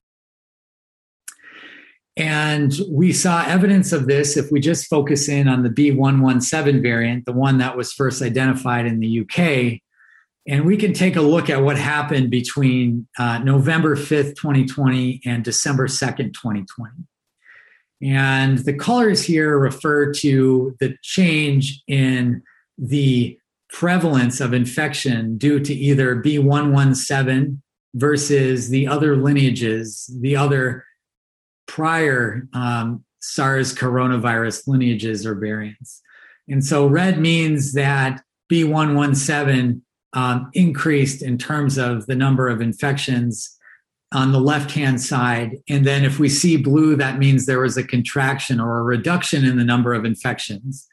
And we saw evidence of this if we just focus in on the B117 variant, the one that was first identified in the UK. And we can take a look at what happened between uh, November 5th, 2020 and December 2nd, 2020. And the colors here refer to the change in the prevalence of infection due to either B117 versus the other lineages, the other prior um, SARS coronavirus lineages or variants. And so red means that B117 um, increased in terms of the number of infections on the left hand side. And then if we see blue, that means there was a contraction or a reduction in the number of infections.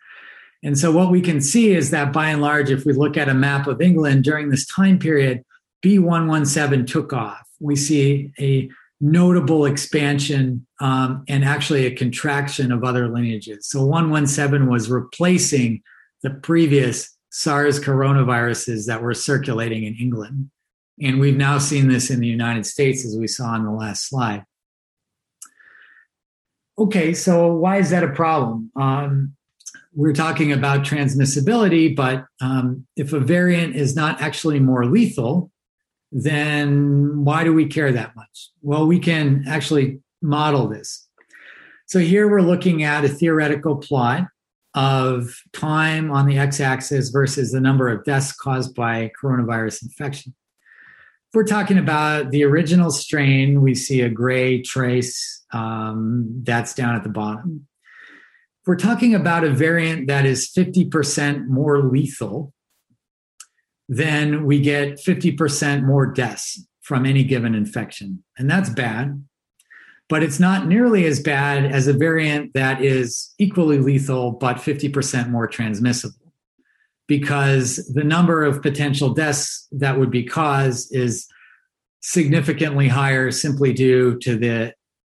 And so what we can see is that by and large, if we look at a map of England during this time period, B117 took off. We see a notable expansion um, and actually a contraction of other lineages. So 117 was replacing the previous SARS coronaviruses that were circulating in England. And we've now seen this in the United States, as we saw in the last slide. Okay, so why is that a problem? Um, we're talking about transmissibility, but um, if a variant is not actually more lethal, then why do we care that much? Well, we can actually model this. So here we're looking at a theoretical plot of time on the x axis versus the number of deaths caused by coronavirus infection. If we're talking about the original strain, we see a gray trace um, that's down at the bottom. If we're talking about a variant that is 50% more lethal, then we get 50% more deaths from any given infection. And that's bad. But it's not nearly as bad as a variant that is equally lethal, but 50% more transmissible. Because the number of potential deaths that would be caused is significantly higher simply due to the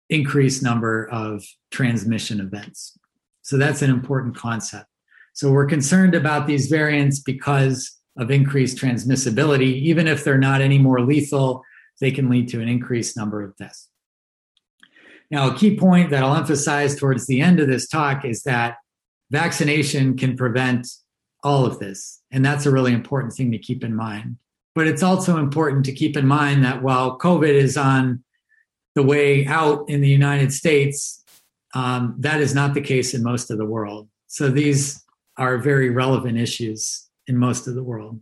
increased number of transmission events. So that's an important concept. So we're concerned about these variants because of increased transmissibility. Even if they're not any more lethal, they can lead to an increased number of deaths. Now, a key point that I'll emphasize towards the end of this talk is that vaccination can prevent all of this. And that's a really important thing to keep in mind. But it's also important to keep in mind that while COVID is on the way out in the United States, um, that is not the case in most of the world. So these are very relevant issues in most of the world.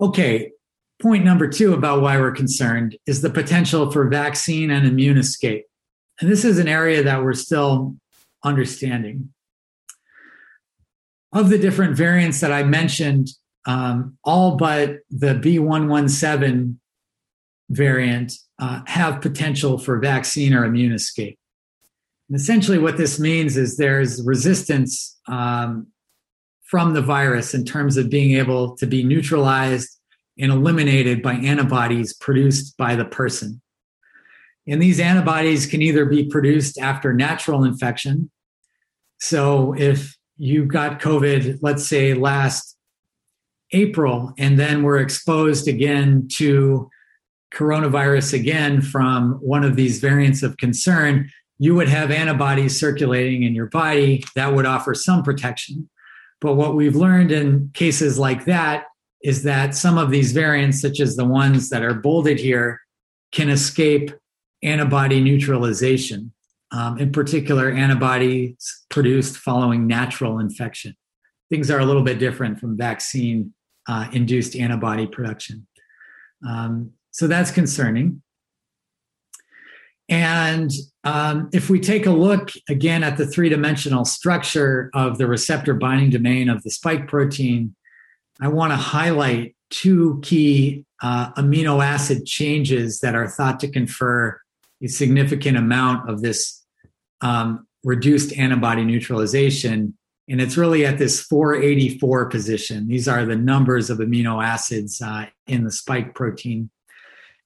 Okay, point number two about why we're concerned is the potential for vaccine and immune escape. And this is an area that we're still understanding. Of the different variants that I mentioned, um, all but the B117 variant uh, have potential for vaccine or immune escape. And essentially, what this means is there's resistance um, from the virus in terms of being able to be neutralized and eliminated by antibodies produced by the person. And these antibodies can either be produced after natural infection. So if you got COVID, let's say last April and then were exposed again to coronavirus again from one of these variants of concern, you would have antibodies circulating in your body that would offer some protection. But what we've learned in cases like that is that some of these variants, such as the ones that are bolded here, can escape antibody neutralization, um, in particular, antibodies produced following natural infection. Things are a little bit different from vaccine uh, induced antibody production. Um, so that's concerning. And um, if we take a look again at the three dimensional structure of the receptor binding domain of the spike protein, I want to highlight two key uh, amino acid changes that are thought to confer a significant amount of this um, reduced antibody neutralization. And it's really at this 484 position. These are the numbers of amino acids uh, in the spike protein.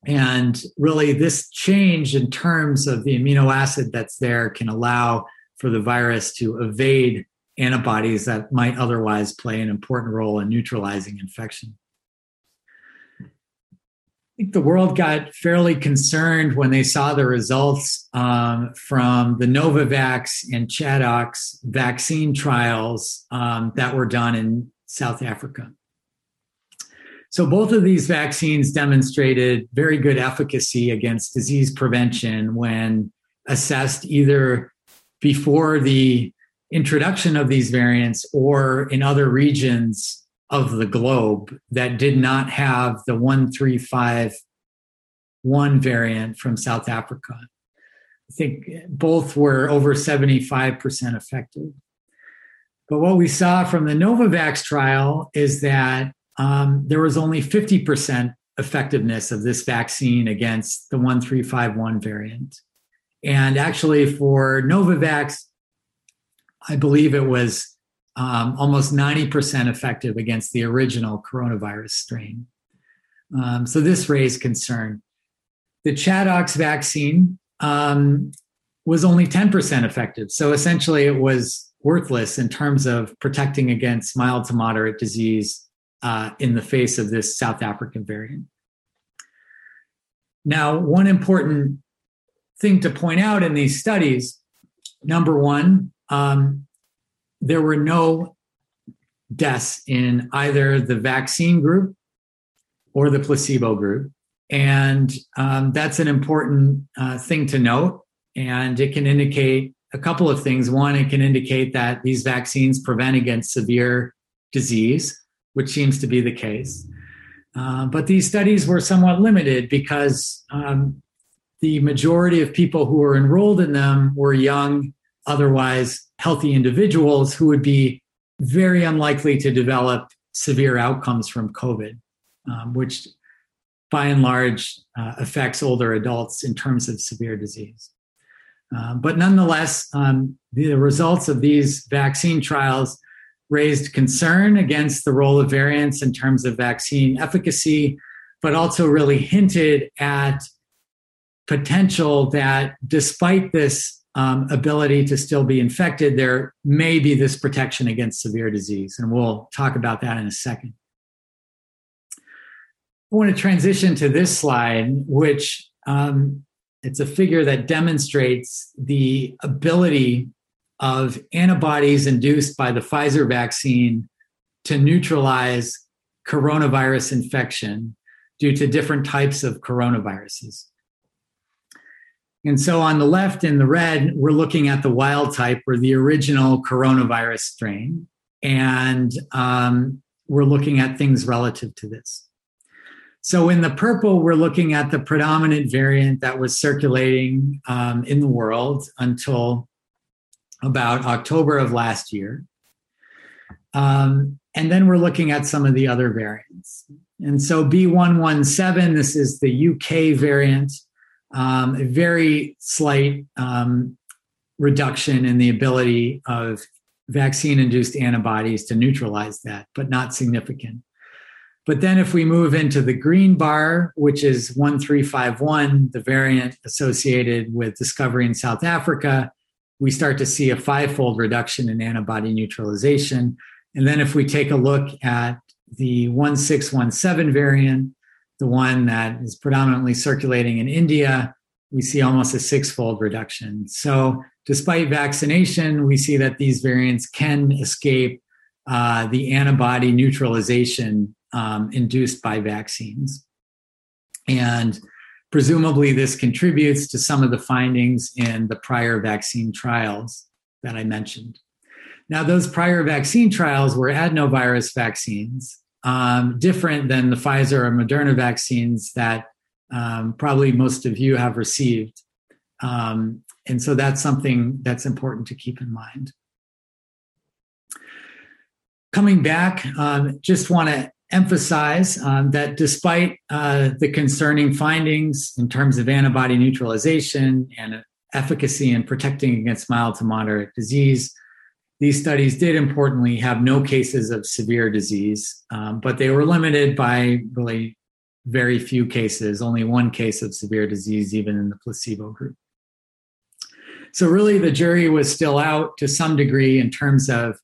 And really, this change in terms of the amino acid that's there can allow for the virus to evade antibodies that might otherwise play an important role in neutralizing infection. I think the world got fairly concerned when they saw the results um, from the Novavax and ChAdOx vaccine trials um, that were done in South Africa. So both of these vaccines demonstrated very good efficacy against disease prevention when assessed either before the introduction of these variants or in other regions of the globe that did not have the 1351 variant from South Africa. I think both were over 75% effective. But what we saw from the Novavax trial is that um, there was only 50% effectiveness of this vaccine against the 1351 variant. And actually, for Novavax, I believe it was um, almost 90% effective against the original coronavirus strain. Um, so this raised concern. The ChAdOx vaccine um, was only 10% effective. So essentially, it was worthless in terms of protecting against mild to moderate disease uh, in the face of this South African variant. Now, one important thing to point out in these studies number one, um, there were no deaths in either the vaccine group or the placebo group. And um, that's an important uh, thing to note. And it can indicate a couple of things. One, it can indicate that these vaccines prevent against severe disease which seems to be the case. Uh, but these studies were somewhat limited because um, the majority of people who were enrolled in them were young, otherwise healthy individuals who would be very unlikely to develop severe outcomes from COVID, um, which by and large uh, affects older adults in terms of severe disease. Uh, but nonetheless, um, the results of these vaccine trials raised concern against the role of variants in terms of vaccine efficacy, but also really hinted at potential that despite this um, ability to still be infected, there may be this protection against severe disease. And we'll talk about that in a second. I want to transition to this slide, which um, it's a figure that demonstrates the ability of antibodies induced by the Pfizer vaccine to neutralize coronavirus infection due to different types of coronaviruses. And so on the left in the red, we're looking at the wild type or the original coronavirus strain. And um, we're looking at things relative to this. So in the purple, we're looking at the predominant variant that was circulating um, in the world until about October of last year. Um, and then we're looking at some of the other variants. And so B117, this is the UK variant, um, a very slight um, reduction in the ability of vaccine induced antibodies to neutralize that, but not significant. But then if we move into the green bar, which is 1351, the variant associated with discovery in South Africa, we start to see a fivefold reduction in antibody neutralization. And then if we take a look at the 1617 variant, the one that is predominantly circulating in India, we see almost a six-fold reduction. So, despite vaccination, we see that these variants can escape uh, the antibody neutralization um, induced by vaccines. And presumably, this contributes to some of the findings in the prior vaccine trials that I mentioned. Now, those prior vaccine trials were adenovirus vaccines, um, different than the Pfizer or Moderna vaccines that um, probably most of you have received. Um, and so that's something that's important to keep in mind. Coming back, um, just want to emphasize um, that despite uh, the concerning findings in terms of antibody neutralization and efficacy in protecting against mild to moderate disease, these studies did importantly have no cases of severe disease, um, but they were limited by really very few cases, only one case of severe disease, even in the placebo group. So, really, the jury was still out to some degree in terms of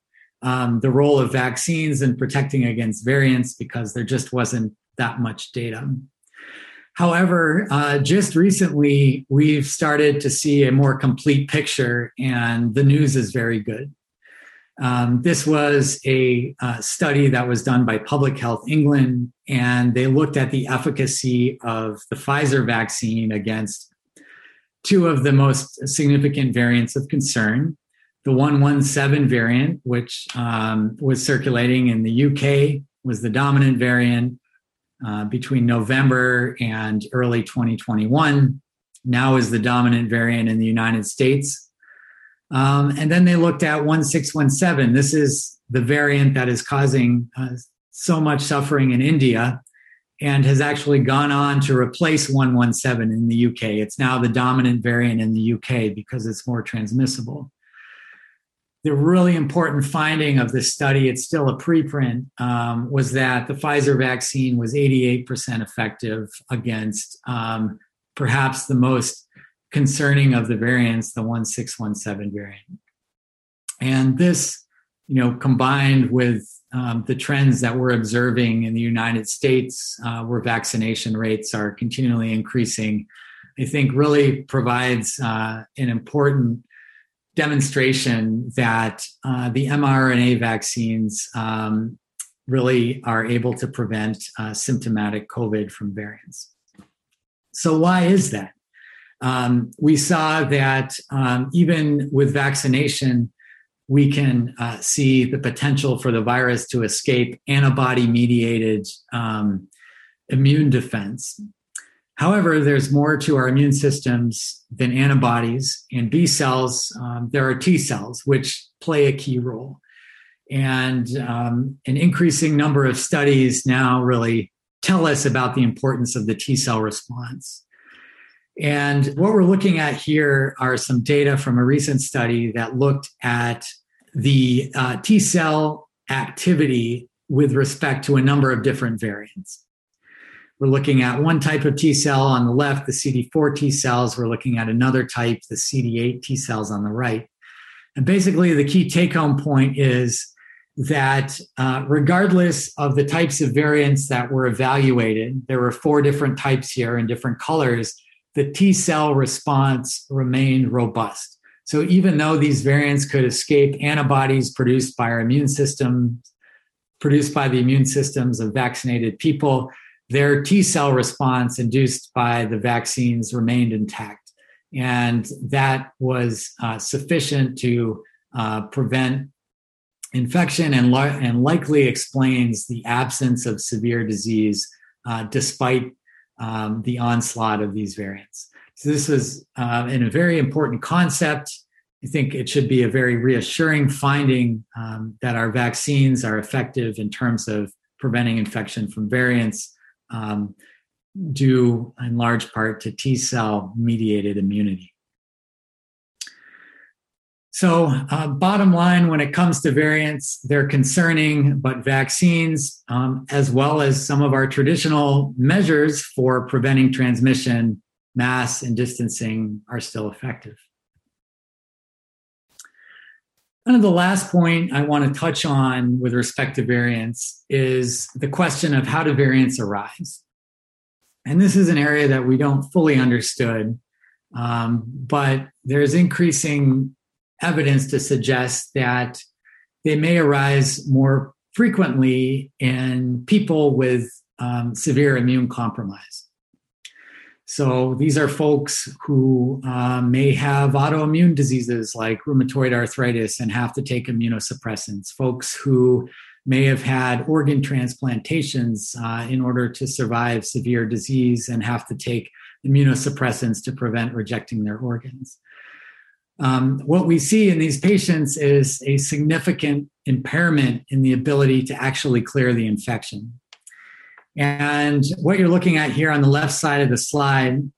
um, the role of vaccines in protecting against variants because there just wasn't that much data. However, uh, just recently, we've started to see a more complete picture, and the news is very good. Um, this was a uh, study that was done by Public Health England, and they looked at the efficacy of the Pfizer vaccine against two of the most significant variants of concern the 117 variant, which um, was circulating in the UK, was the dominant variant uh, between November and early 2021. Now is the dominant variant in the United States. Um, and then they looked at 1617. This is the variant that is causing uh, so much suffering in India and has actually gone on to replace 117 in the UK. It's now the dominant variant in the UK because it's more transmissible the really important finding of this study, it's still a preprint, um, was that the Pfizer vaccine was 88% effective against um, perhaps the most concerning of the variants, the 1617 variant. And this, you know, combined with um, the trends that we're observing in the United States, uh, where vaccination rates are continually increasing, I think really provides uh, an important demonstration that uh, the mRNA vaccines um, really are able to prevent uh, symptomatic COVID from variants. So, why is that? Um, we saw that um, even with vaccination, we can uh, see the potential for the virus to escape antibody mediated um, immune defense. However, there's more to our immune systems than antibodies and B cells. Um, there are T cells, which play a key role. And um, an increasing number of studies now really tell us about the importance of the T cell response. And what we're looking at here are some data from a recent study that looked at the uh, T cell activity with respect to a number of different variants. We're looking at one type of T cell on the left, the CD4 T cells. We're looking at another type, the CD8 T cells on the right. And basically, the key take home point is that uh, regardless of the types of variants that were evaluated, there were four different types here in different colors, the T cell response remained robust. So even though these variants could escape antibodies produced by our immune system, produced by the immune systems of vaccinated people, their T cell response induced by the vaccines remained intact. And that was uh, sufficient to uh, prevent infection and, li- and likely explains the absence of severe disease uh, despite um, the onslaught of these variants. So, this is uh, a very important concept. I think it should be a very reassuring finding um, that our vaccines are effective in terms of preventing infection from variants um, due in large part to T cell mediated immunity. So, uh, bottom line, when it comes to variants, they're concerning, but vaccines, um, as well as some of our traditional measures for preventing transmission, mass and distancing, are still effective. Kind of the last point I want to touch on with respect to variants is the question of how do variants arise? And this is an area that we don't fully understood, um, but there's increasing evidence to suggest that they may arise more frequently in people with um, severe immune compromise. So these are folks who uh, may have autoimmune diseases like rheumatoid arthritis and have to take immunosuppressants, folks who may have had organ transplantations uh, in order to survive severe disease and have to take immunosuppressants to prevent rejecting their organs. Um, what we see in these patients is a significant impairment in the ability to actually clear the infection. And what you're looking at here on the left side of the slide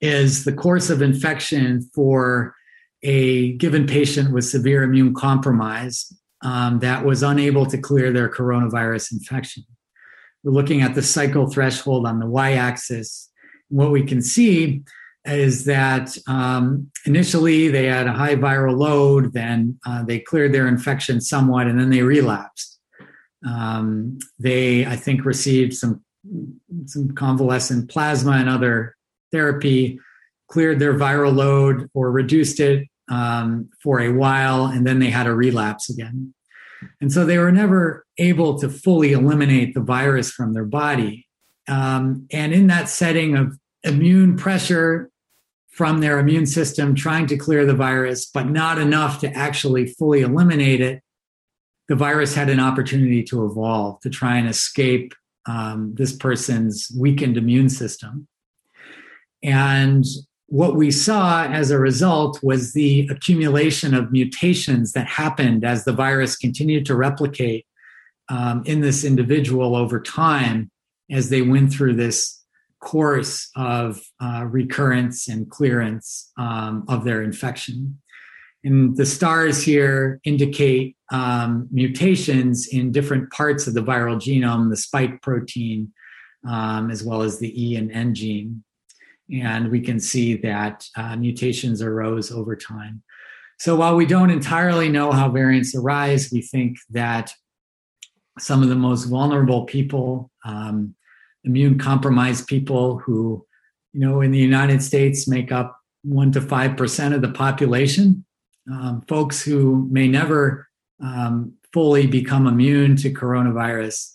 is the course of infection for a given patient with severe immune compromise um, that was unable to clear their coronavirus infection. We're looking at the cycle threshold on the y axis. What we can see is that um, initially they had a high viral load, then uh, they cleared their infection somewhat, and then they relapsed. Um, they, I think, received some some convalescent plasma and other therapy, cleared their viral load or reduced it um, for a while, and then they had a relapse again. And so they were never able to fully eliminate the virus from their body. Um, and in that setting of immune pressure from their immune system trying to clear the virus, but not enough to actually fully eliminate it, the virus had an opportunity to evolve to try and escape um, this person's weakened immune system. And what we saw as a result was the accumulation of mutations that happened as the virus continued to replicate um, in this individual over time as they went through this course of uh, recurrence and clearance um, of their infection. And the stars here indicate um, mutations in different parts of the viral genome, the spike protein, um, as well as the E and N gene. And we can see that uh, mutations arose over time. So while we don't entirely know how variants arise, we think that some of the most vulnerable people, um, immune compromised people who, you know, in the United States make up one to 5% of the population, um, folks who may never um, fully become immune to coronavirus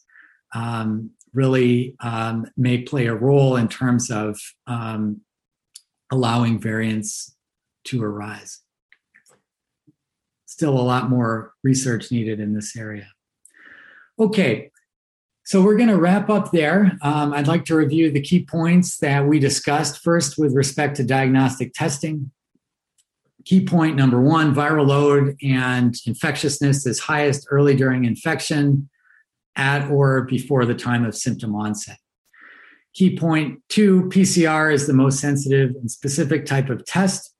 um, really um, may play a role in terms of um, allowing variants to arise. Still a lot more research needed in this area. Okay, so we're going to wrap up there. Um, I'd like to review the key points that we discussed first with respect to diagnostic testing key point number one viral load and infectiousness is highest early during infection at or before the time of symptom onset. Key point two PCR is the most sensitive and specific type of test.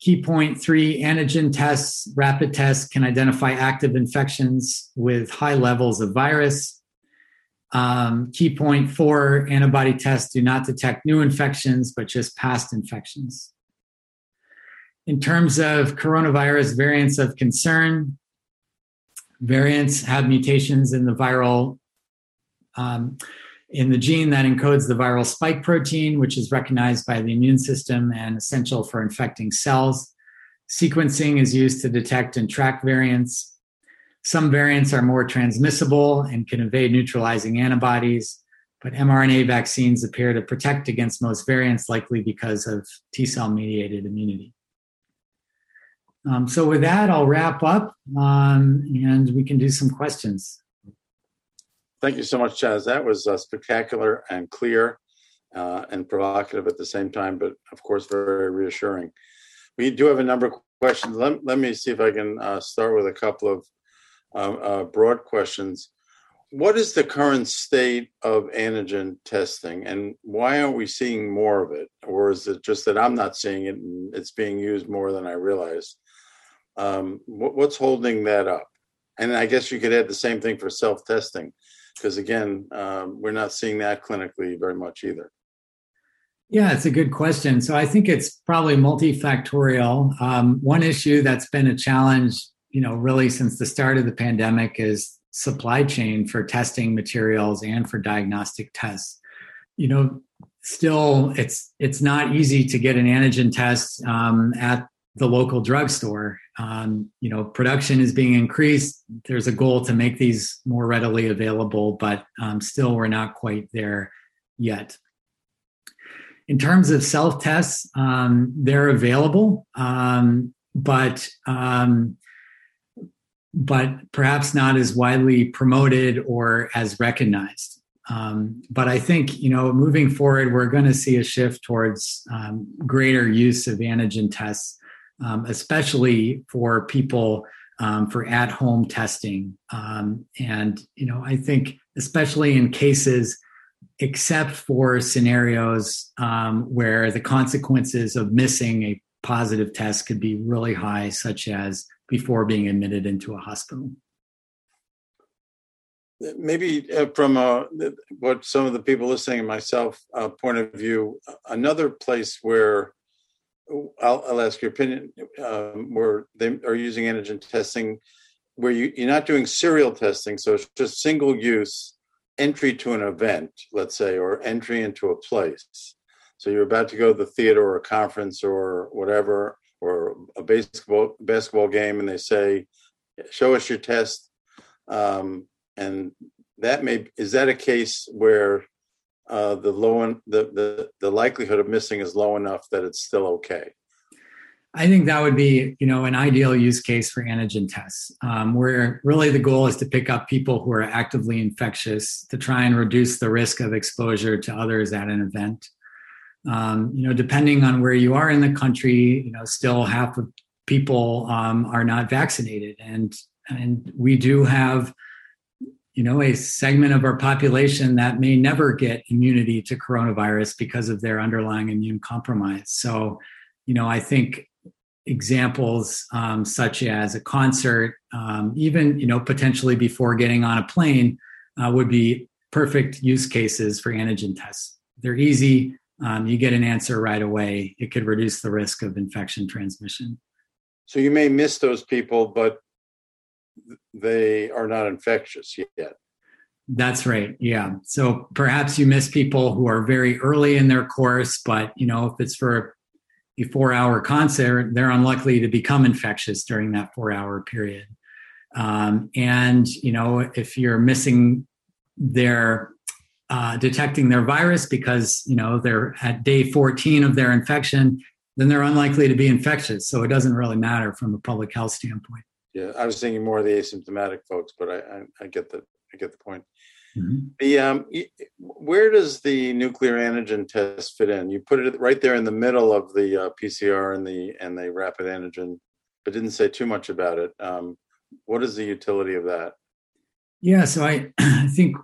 Key point three antigen tests, rapid tests can identify active infections with high levels of virus. Um, key point four antibody tests do not detect new infections, but just past infections. In terms of coronavirus variants of concern, variants have mutations in the viral um, in the gene that encodes the viral spike protein, which is recognized by the immune system and essential for infecting cells. Sequencing is used to detect and track variants. Some variants are more transmissible and can evade neutralizing antibodies, but mRNA vaccines appear to protect against most variants, likely because of T cell mediated immunity. Um, so with that, I'll wrap up um, and we can do some questions. Thank you so much, Chaz. That was uh, spectacular and clear uh, and provocative at the same time, but of course, very reassuring. We do have a number of questions. Let, let me see if I can uh, start with a couple of uh, uh, broad questions. What is the current state of antigen testing, and why aren't we seeing more of it? Or is it just that I'm not seeing it and it's being used more than I realize? Um, what, what's holding that up? And I guess you could add the same thing for self testing, because again, um, we're not seeing that clinically very much either. Yeah, it's a good question. So I think it's probably multifactorial. Um, one issue that's been a challenge, you know, really since the start of the pandemic is supply chain for testing materials and for diagnostic tests. You know, still it's it's not easy to get an antigen test um, at the local drugstore. Um, you know, production is being increased. There's a goal to make these more readily available, but um, still we're not quite there yet. In terms of self tests, um, they're available, um, but um, but perhaps not as widely promoted or as recognized. Um, but I think you know, moving forward, we're going to see a shift towards greater use of antigen tests, um, especially for people um, for at-home testing. Um, and you know, I think especially in cases, except for scenarios um, where the consequences of missing a positive test could be really high, such as before being admitted into a hospital maybe uh, from uh, what some of the people listening and myself uh, point of view, another place where I'll, I'll ask your opinion, um, where they are using antigen testing, where you, you're not doing serial testing, so it's just single use entry to an event, let's say, or entry into a place. So you're about to go to the theater or a conference or whatever, or a baseball basketball game, and they say, "Show us your test." Um, and that may is that a case where uh, the low the, the the likelihood of missing is low enough that it's still okay. I think that would be, you know, an ideal use case for antigen tests, um, where really the goal is to pick up people who are actively infectious to try and reduce the risk of exposure to others at an event. Um, you know, depending on where you are in the country, you know, still half of people um, are not vaccinated, and and we do have you know, a segment of our population that may never get immunity to coronavirus because of their underlying immune compromise. So, you know, I think examples um, such as a concert, um, even, you know, potentially before getting on a plane, uh, would be perfect use cases for antigen tests. They're easy. Um, you get an answer right away. It could reduce the risk of infection transmission. So you may miss those people, but they are not infectious yet. That's right. Yeah. So perhaps you miss people who are very early in their course, but you know, if it's for a four hour concert, they're unlikely to become infectious during that four hour period. Um, and you know, if you're missing their uh, detecting their virus because you know they're at day 14 of their infection, then they're unlikely to be infectious. So it doesn't really matter from a public health standpoint. Yeah, I was thinking more of the asymptomatic folks, but I, I, I get the I get the point. Mm-hmm. The um, where does the nuclear antigen test fit in? You put it right there in the middle of the uh, PCR and the and the rapid antigen, but didn't say too much about it. Um, what is the utility of that? Yeah, so I, I think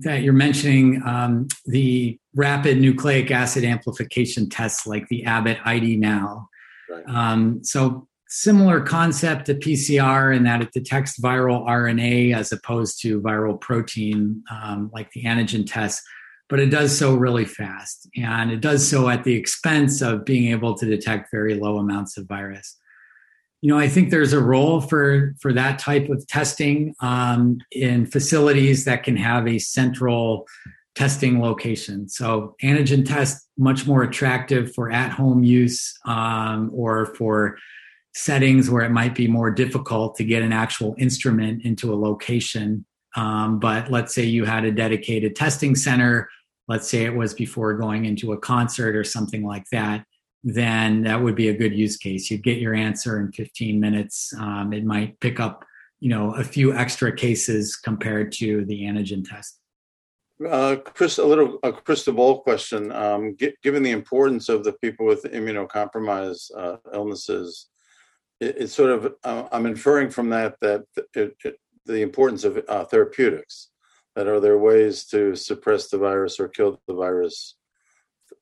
that you're mentioning um, the rapid nucleic acid amplification tests like the Abbott ID Now. Right. Um, so similar concept to PCR in that it detects viral RNA as opposed to viral protein, um, like the antigen test, but it does so really fast. And it does so at the expense of being able to detect very low amounts of virus. You know, I think there's a role for, for that type of testing um, in facilities that can have a central testing location. So antigen test much more attractive for at-home use um, or for settings where it might be more difficult to get an actual instrument into a location. Um, but let's say you had a dedicated testing center, let's say it was before going into a concert or something like that, then that would be a good use case. You'd get your answer in 15 minutes. Um, it might pick up, you know, a few extra cases compared to the antigen test. Uh, Chris, a little a crystal ball question. Um, given the importance of the people with immunocompromised uh, illnesses, it, it's sort of uh, I'm inferring from that that it, it, the importance of uh, therapeutics. That are there ways to suppress the virus or kill the virus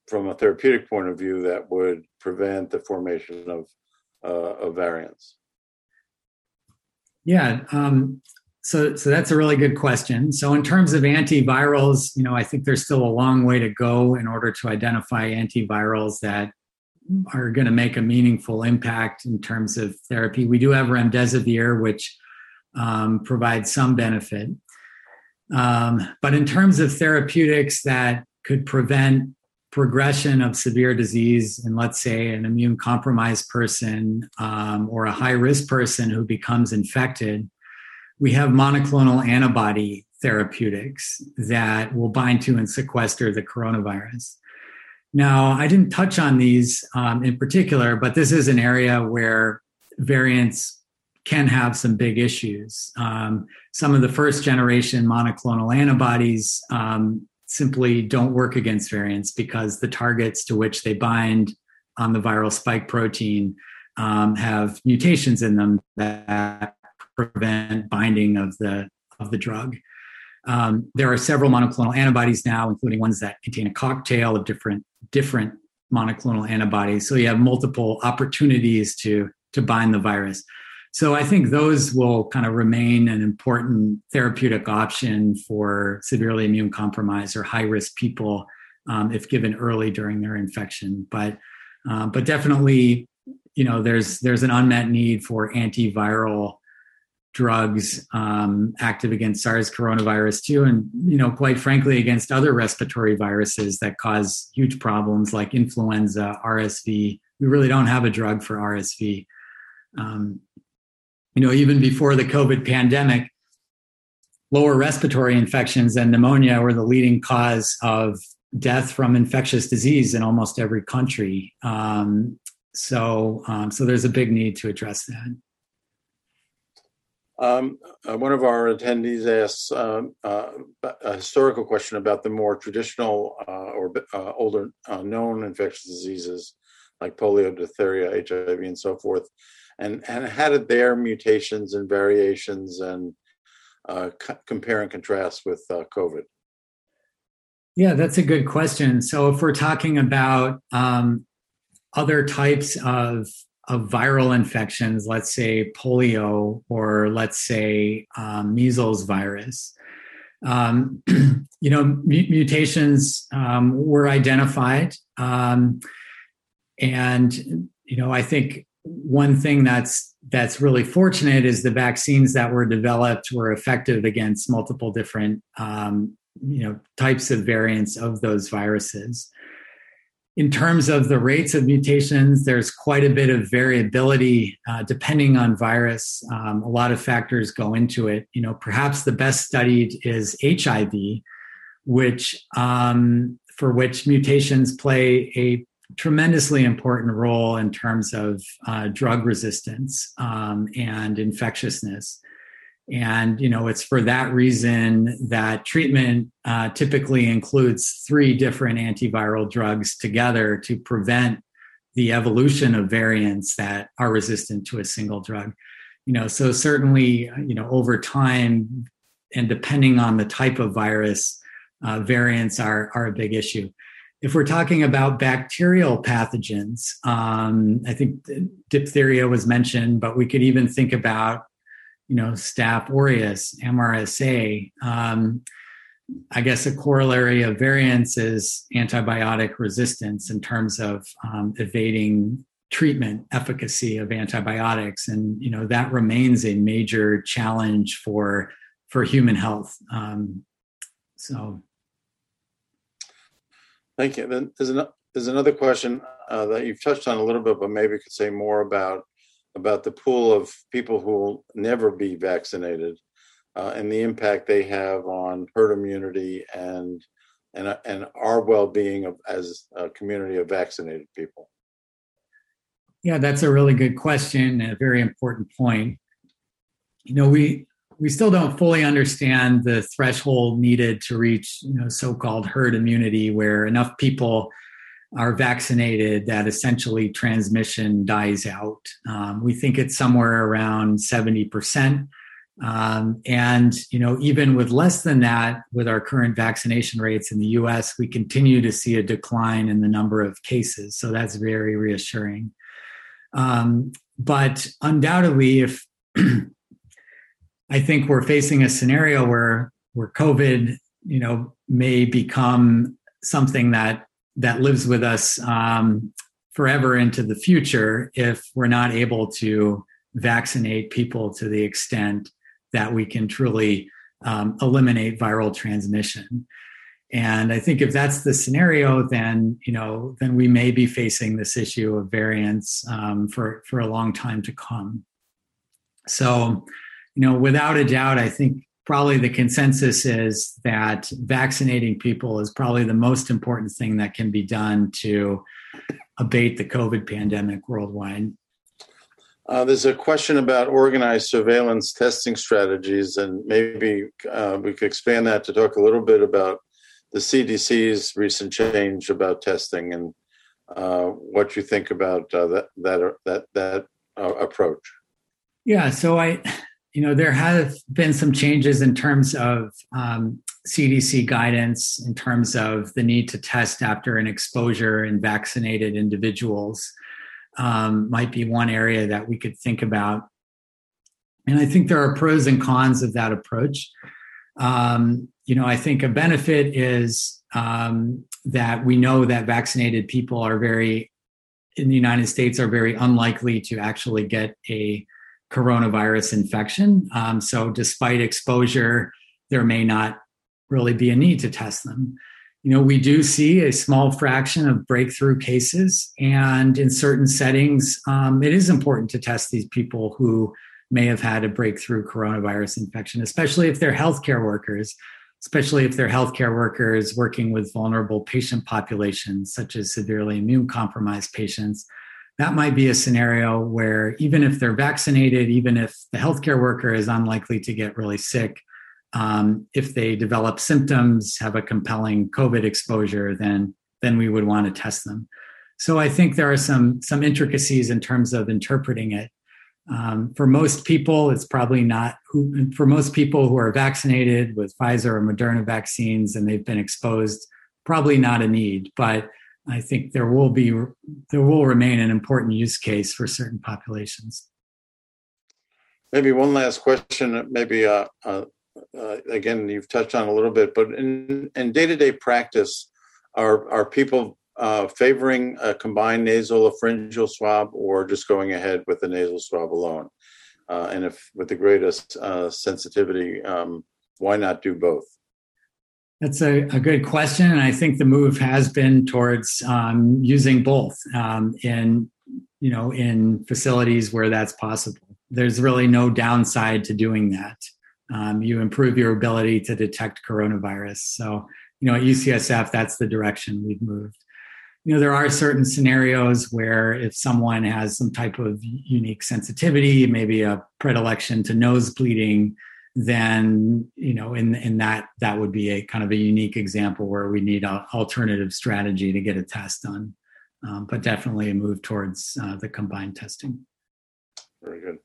from a therapeutic point of view that would prevent the formation of uh, of variants? Yeah. Um, so, so that's a really good question. So, in terms of antivirals, you know, I think there's still a long way to go in order to identify antivirals that are going to make a meaningful impact in terms of therapy. We do have remdesivir, which um, provides some benefit. Um, but in terms of therapeutics that could prevent progression of severe disease in, let's say, an immune compromised person um, or a high risk person who becomes infected, we have monoclonal antibody therapeutics that will bind to and sequester the coronavirus. Now, I didn't touch on these um, in particular, but this is an area where variants can have some big issues. Um, some of the first generation monoclonal antibodies um, simply don't work against variants because the targets to which they bind on the viral spike protein um, have mutations in them that prevent binding of the of the drug. Um, there are several monoclonal antibodies now, including ones that contain a cocktail of different different monoclonal antibodies. So you have multiple opportunities to to bind the virus. So I think those will kind of remain an important therapeutic option for severely immune compromised or high risk people um, if given early during their infection. But uh, but definitely, you know, there's there's an unmet need for antiviral drugs um, active against SARS coronavirus two, and you know, quite frankly, against other respiratory viruses that cause huge problems like influenza, RSV. We really don't have a drug for RSV. Um, you know, even before the COVID pandemic, lower respiratory infections and pneumonia were the leading cause of death from infectious disease in almost every country. Um, so, um, so there's a big need to address that. Um, uh, one of our attendees asks um, uh, a historical question about the more traditional uh, or uh, older uh, known infectious diseases like polio, diphtheria, HIV, and so forth, and and how did their mutations and variations and uh, c- compare and contrast with COVID? Yeah, that's a good question. So if we're talking about um, other types of of viral infections, let's say polio or let's say um, measles virus, um, you know, mutations um, were identified. Um, and, you know, I think one thing that's that's really fortunate is the vaccines that were developed were effective against multiple different um, you know types of variants of those viruses in terms of the rates of mutations, there's quite a bit of variability uh, depending on virus. Um, a lot of factors go into it. You know, perhaps the best studied is HIV, which um, for which mutations play a tremendously important role in terms of uh, drug resistance um, and infectiousness. And you know, it's for that reason that treatment uh, typically includes three different antiviral drugs together to prevent the evolution of variants that are resistant to a single drug. You know, so certainly, you know, over time, and depending on the type of virus, uh, variants are are a big issue. If we're talking about bacterial pathogens, um, I think diphtheria was mentioned, but we could even think about you know, Staph aureus, MRSA. Um, I guess a corollary of variance is antibiotic resistance in terms of um, evading treatment efficacy of antibiotics, and you know that remains a major challenge for for human health. Um, so, thank you. Then there's, an, there's another question uh, that you've touched on a little bit, but maybe could say more about about the pool of people who will never be vaccinated uh, and the impact they have on herd immunity and and and our well-being of, as a community of vaccinated people. Yeah, that's a really good question a very important point. You know, we we still don't fully understand the threshold needed to reach, you know, so-called herd immunity where enough people are vaccinated, that essentially transmission dies out. Um, we think it's somewhere around 70%. Um, and you know, even with less than that, with our current vaccination rates in the U.S., we continue to see a decline in the number of cases. So that's very reassuring. Um, but undoubtedly, if I think we're facing a scenario where where COVID, you know, may become something that that lives with us um, forever into the future if we're not able to vaccinate people to the extent that we can truly um, eliminate viral transmission. And I think if that's the scenario, then you know, then we may be facing this issue of variants um, for for a long time to come. So, you know, without a doubt, I think probably the consensus is that vaccinating people is probably the most important thing that can be done to abate the COVID pandemic worldwide. Uh, there's a question about organized surveillance testing strategies, and maybe uh, we could expand that to talk a little bit about the CDC's recent change about testing and uh, what you think about uh, that that that that uh, approach. Yeah, so I, you know, there have been some changes in terms of um, CDC guidance in terms of the need to test after an exposure in vaccinated individuals um, might be one area that we could think about. And I think there are pros and cons of that approach. Um, you know, I think a benefit is um, that we know that vaccinated people are very, in the United States, are very unlikely to actually get a coronavirus infection. Um, so, despite exposure, there may not really be a need to test them you know, we do see a small fraction of breakthrough cases, and in certain settings, um, it is important to test these people who may have had a breakthrough coronavirus infection, especially if they're healthcare workers, especially if they're healthcare workers working with vulnerable patient populations, such as severely immune compromised patients. That might be a scenario where even if they're vaccinated, even if the healthcare worker is unlikely to get really sick, um, if they develop symptoms, have a compelling COVID exposure, then then we would want to test them. So I think there are some some intricacies in terms of interpreting it. Um, for most people, it's probably not who. For most people who are vaccinated with Pfizer or Moderna vaccines and they've been exposed, probably not a need. But I think there will be there will remain an important use case for certain populations. Maybe one last question, maybe uh, uh, uh, again, you've touched on a little bit, but in, in day-to-day practice, are are people uh, favoring a combined nasal pharyngeal swab or just going ahead with the nasal swab alone? Uh, and if with the greatest sensitivity, um, why not do both? That's a, a, good question, and I think the move has been towards um, using both um, in you know in facilities where that's possible. There's really no downside to doing that um, you improve your ability to detect coronavirus. So, you know, at UCSF, that's the direction we've moved. You know, there are certain scenarios where if someone has some type of unique sensitivity, maybe a predilection to nose bleeding, then you know, in in that that would be a kind of a unique example where we need an alternative strategy to get a test done. Um, but definitely a move towards uh, the combined testing. Very good.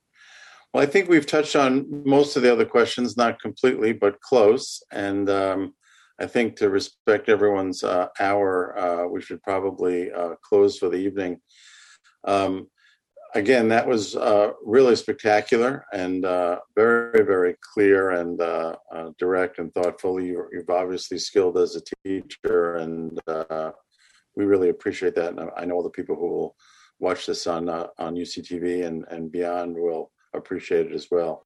Well, I think we've touched on most of the other questions, not completely, but close. And um, I think to respect everyone's uh, hour, uh, we should probably uh, close for the evening. Um, again, that was uh, really spectacular and uh, very, very clear and uh, direct and thoughtful. You, have obviously skilled as a teacher, and we really appreciate that. And I know all the people who will watch this on on UCTV and, and beyond will appreciate it as well.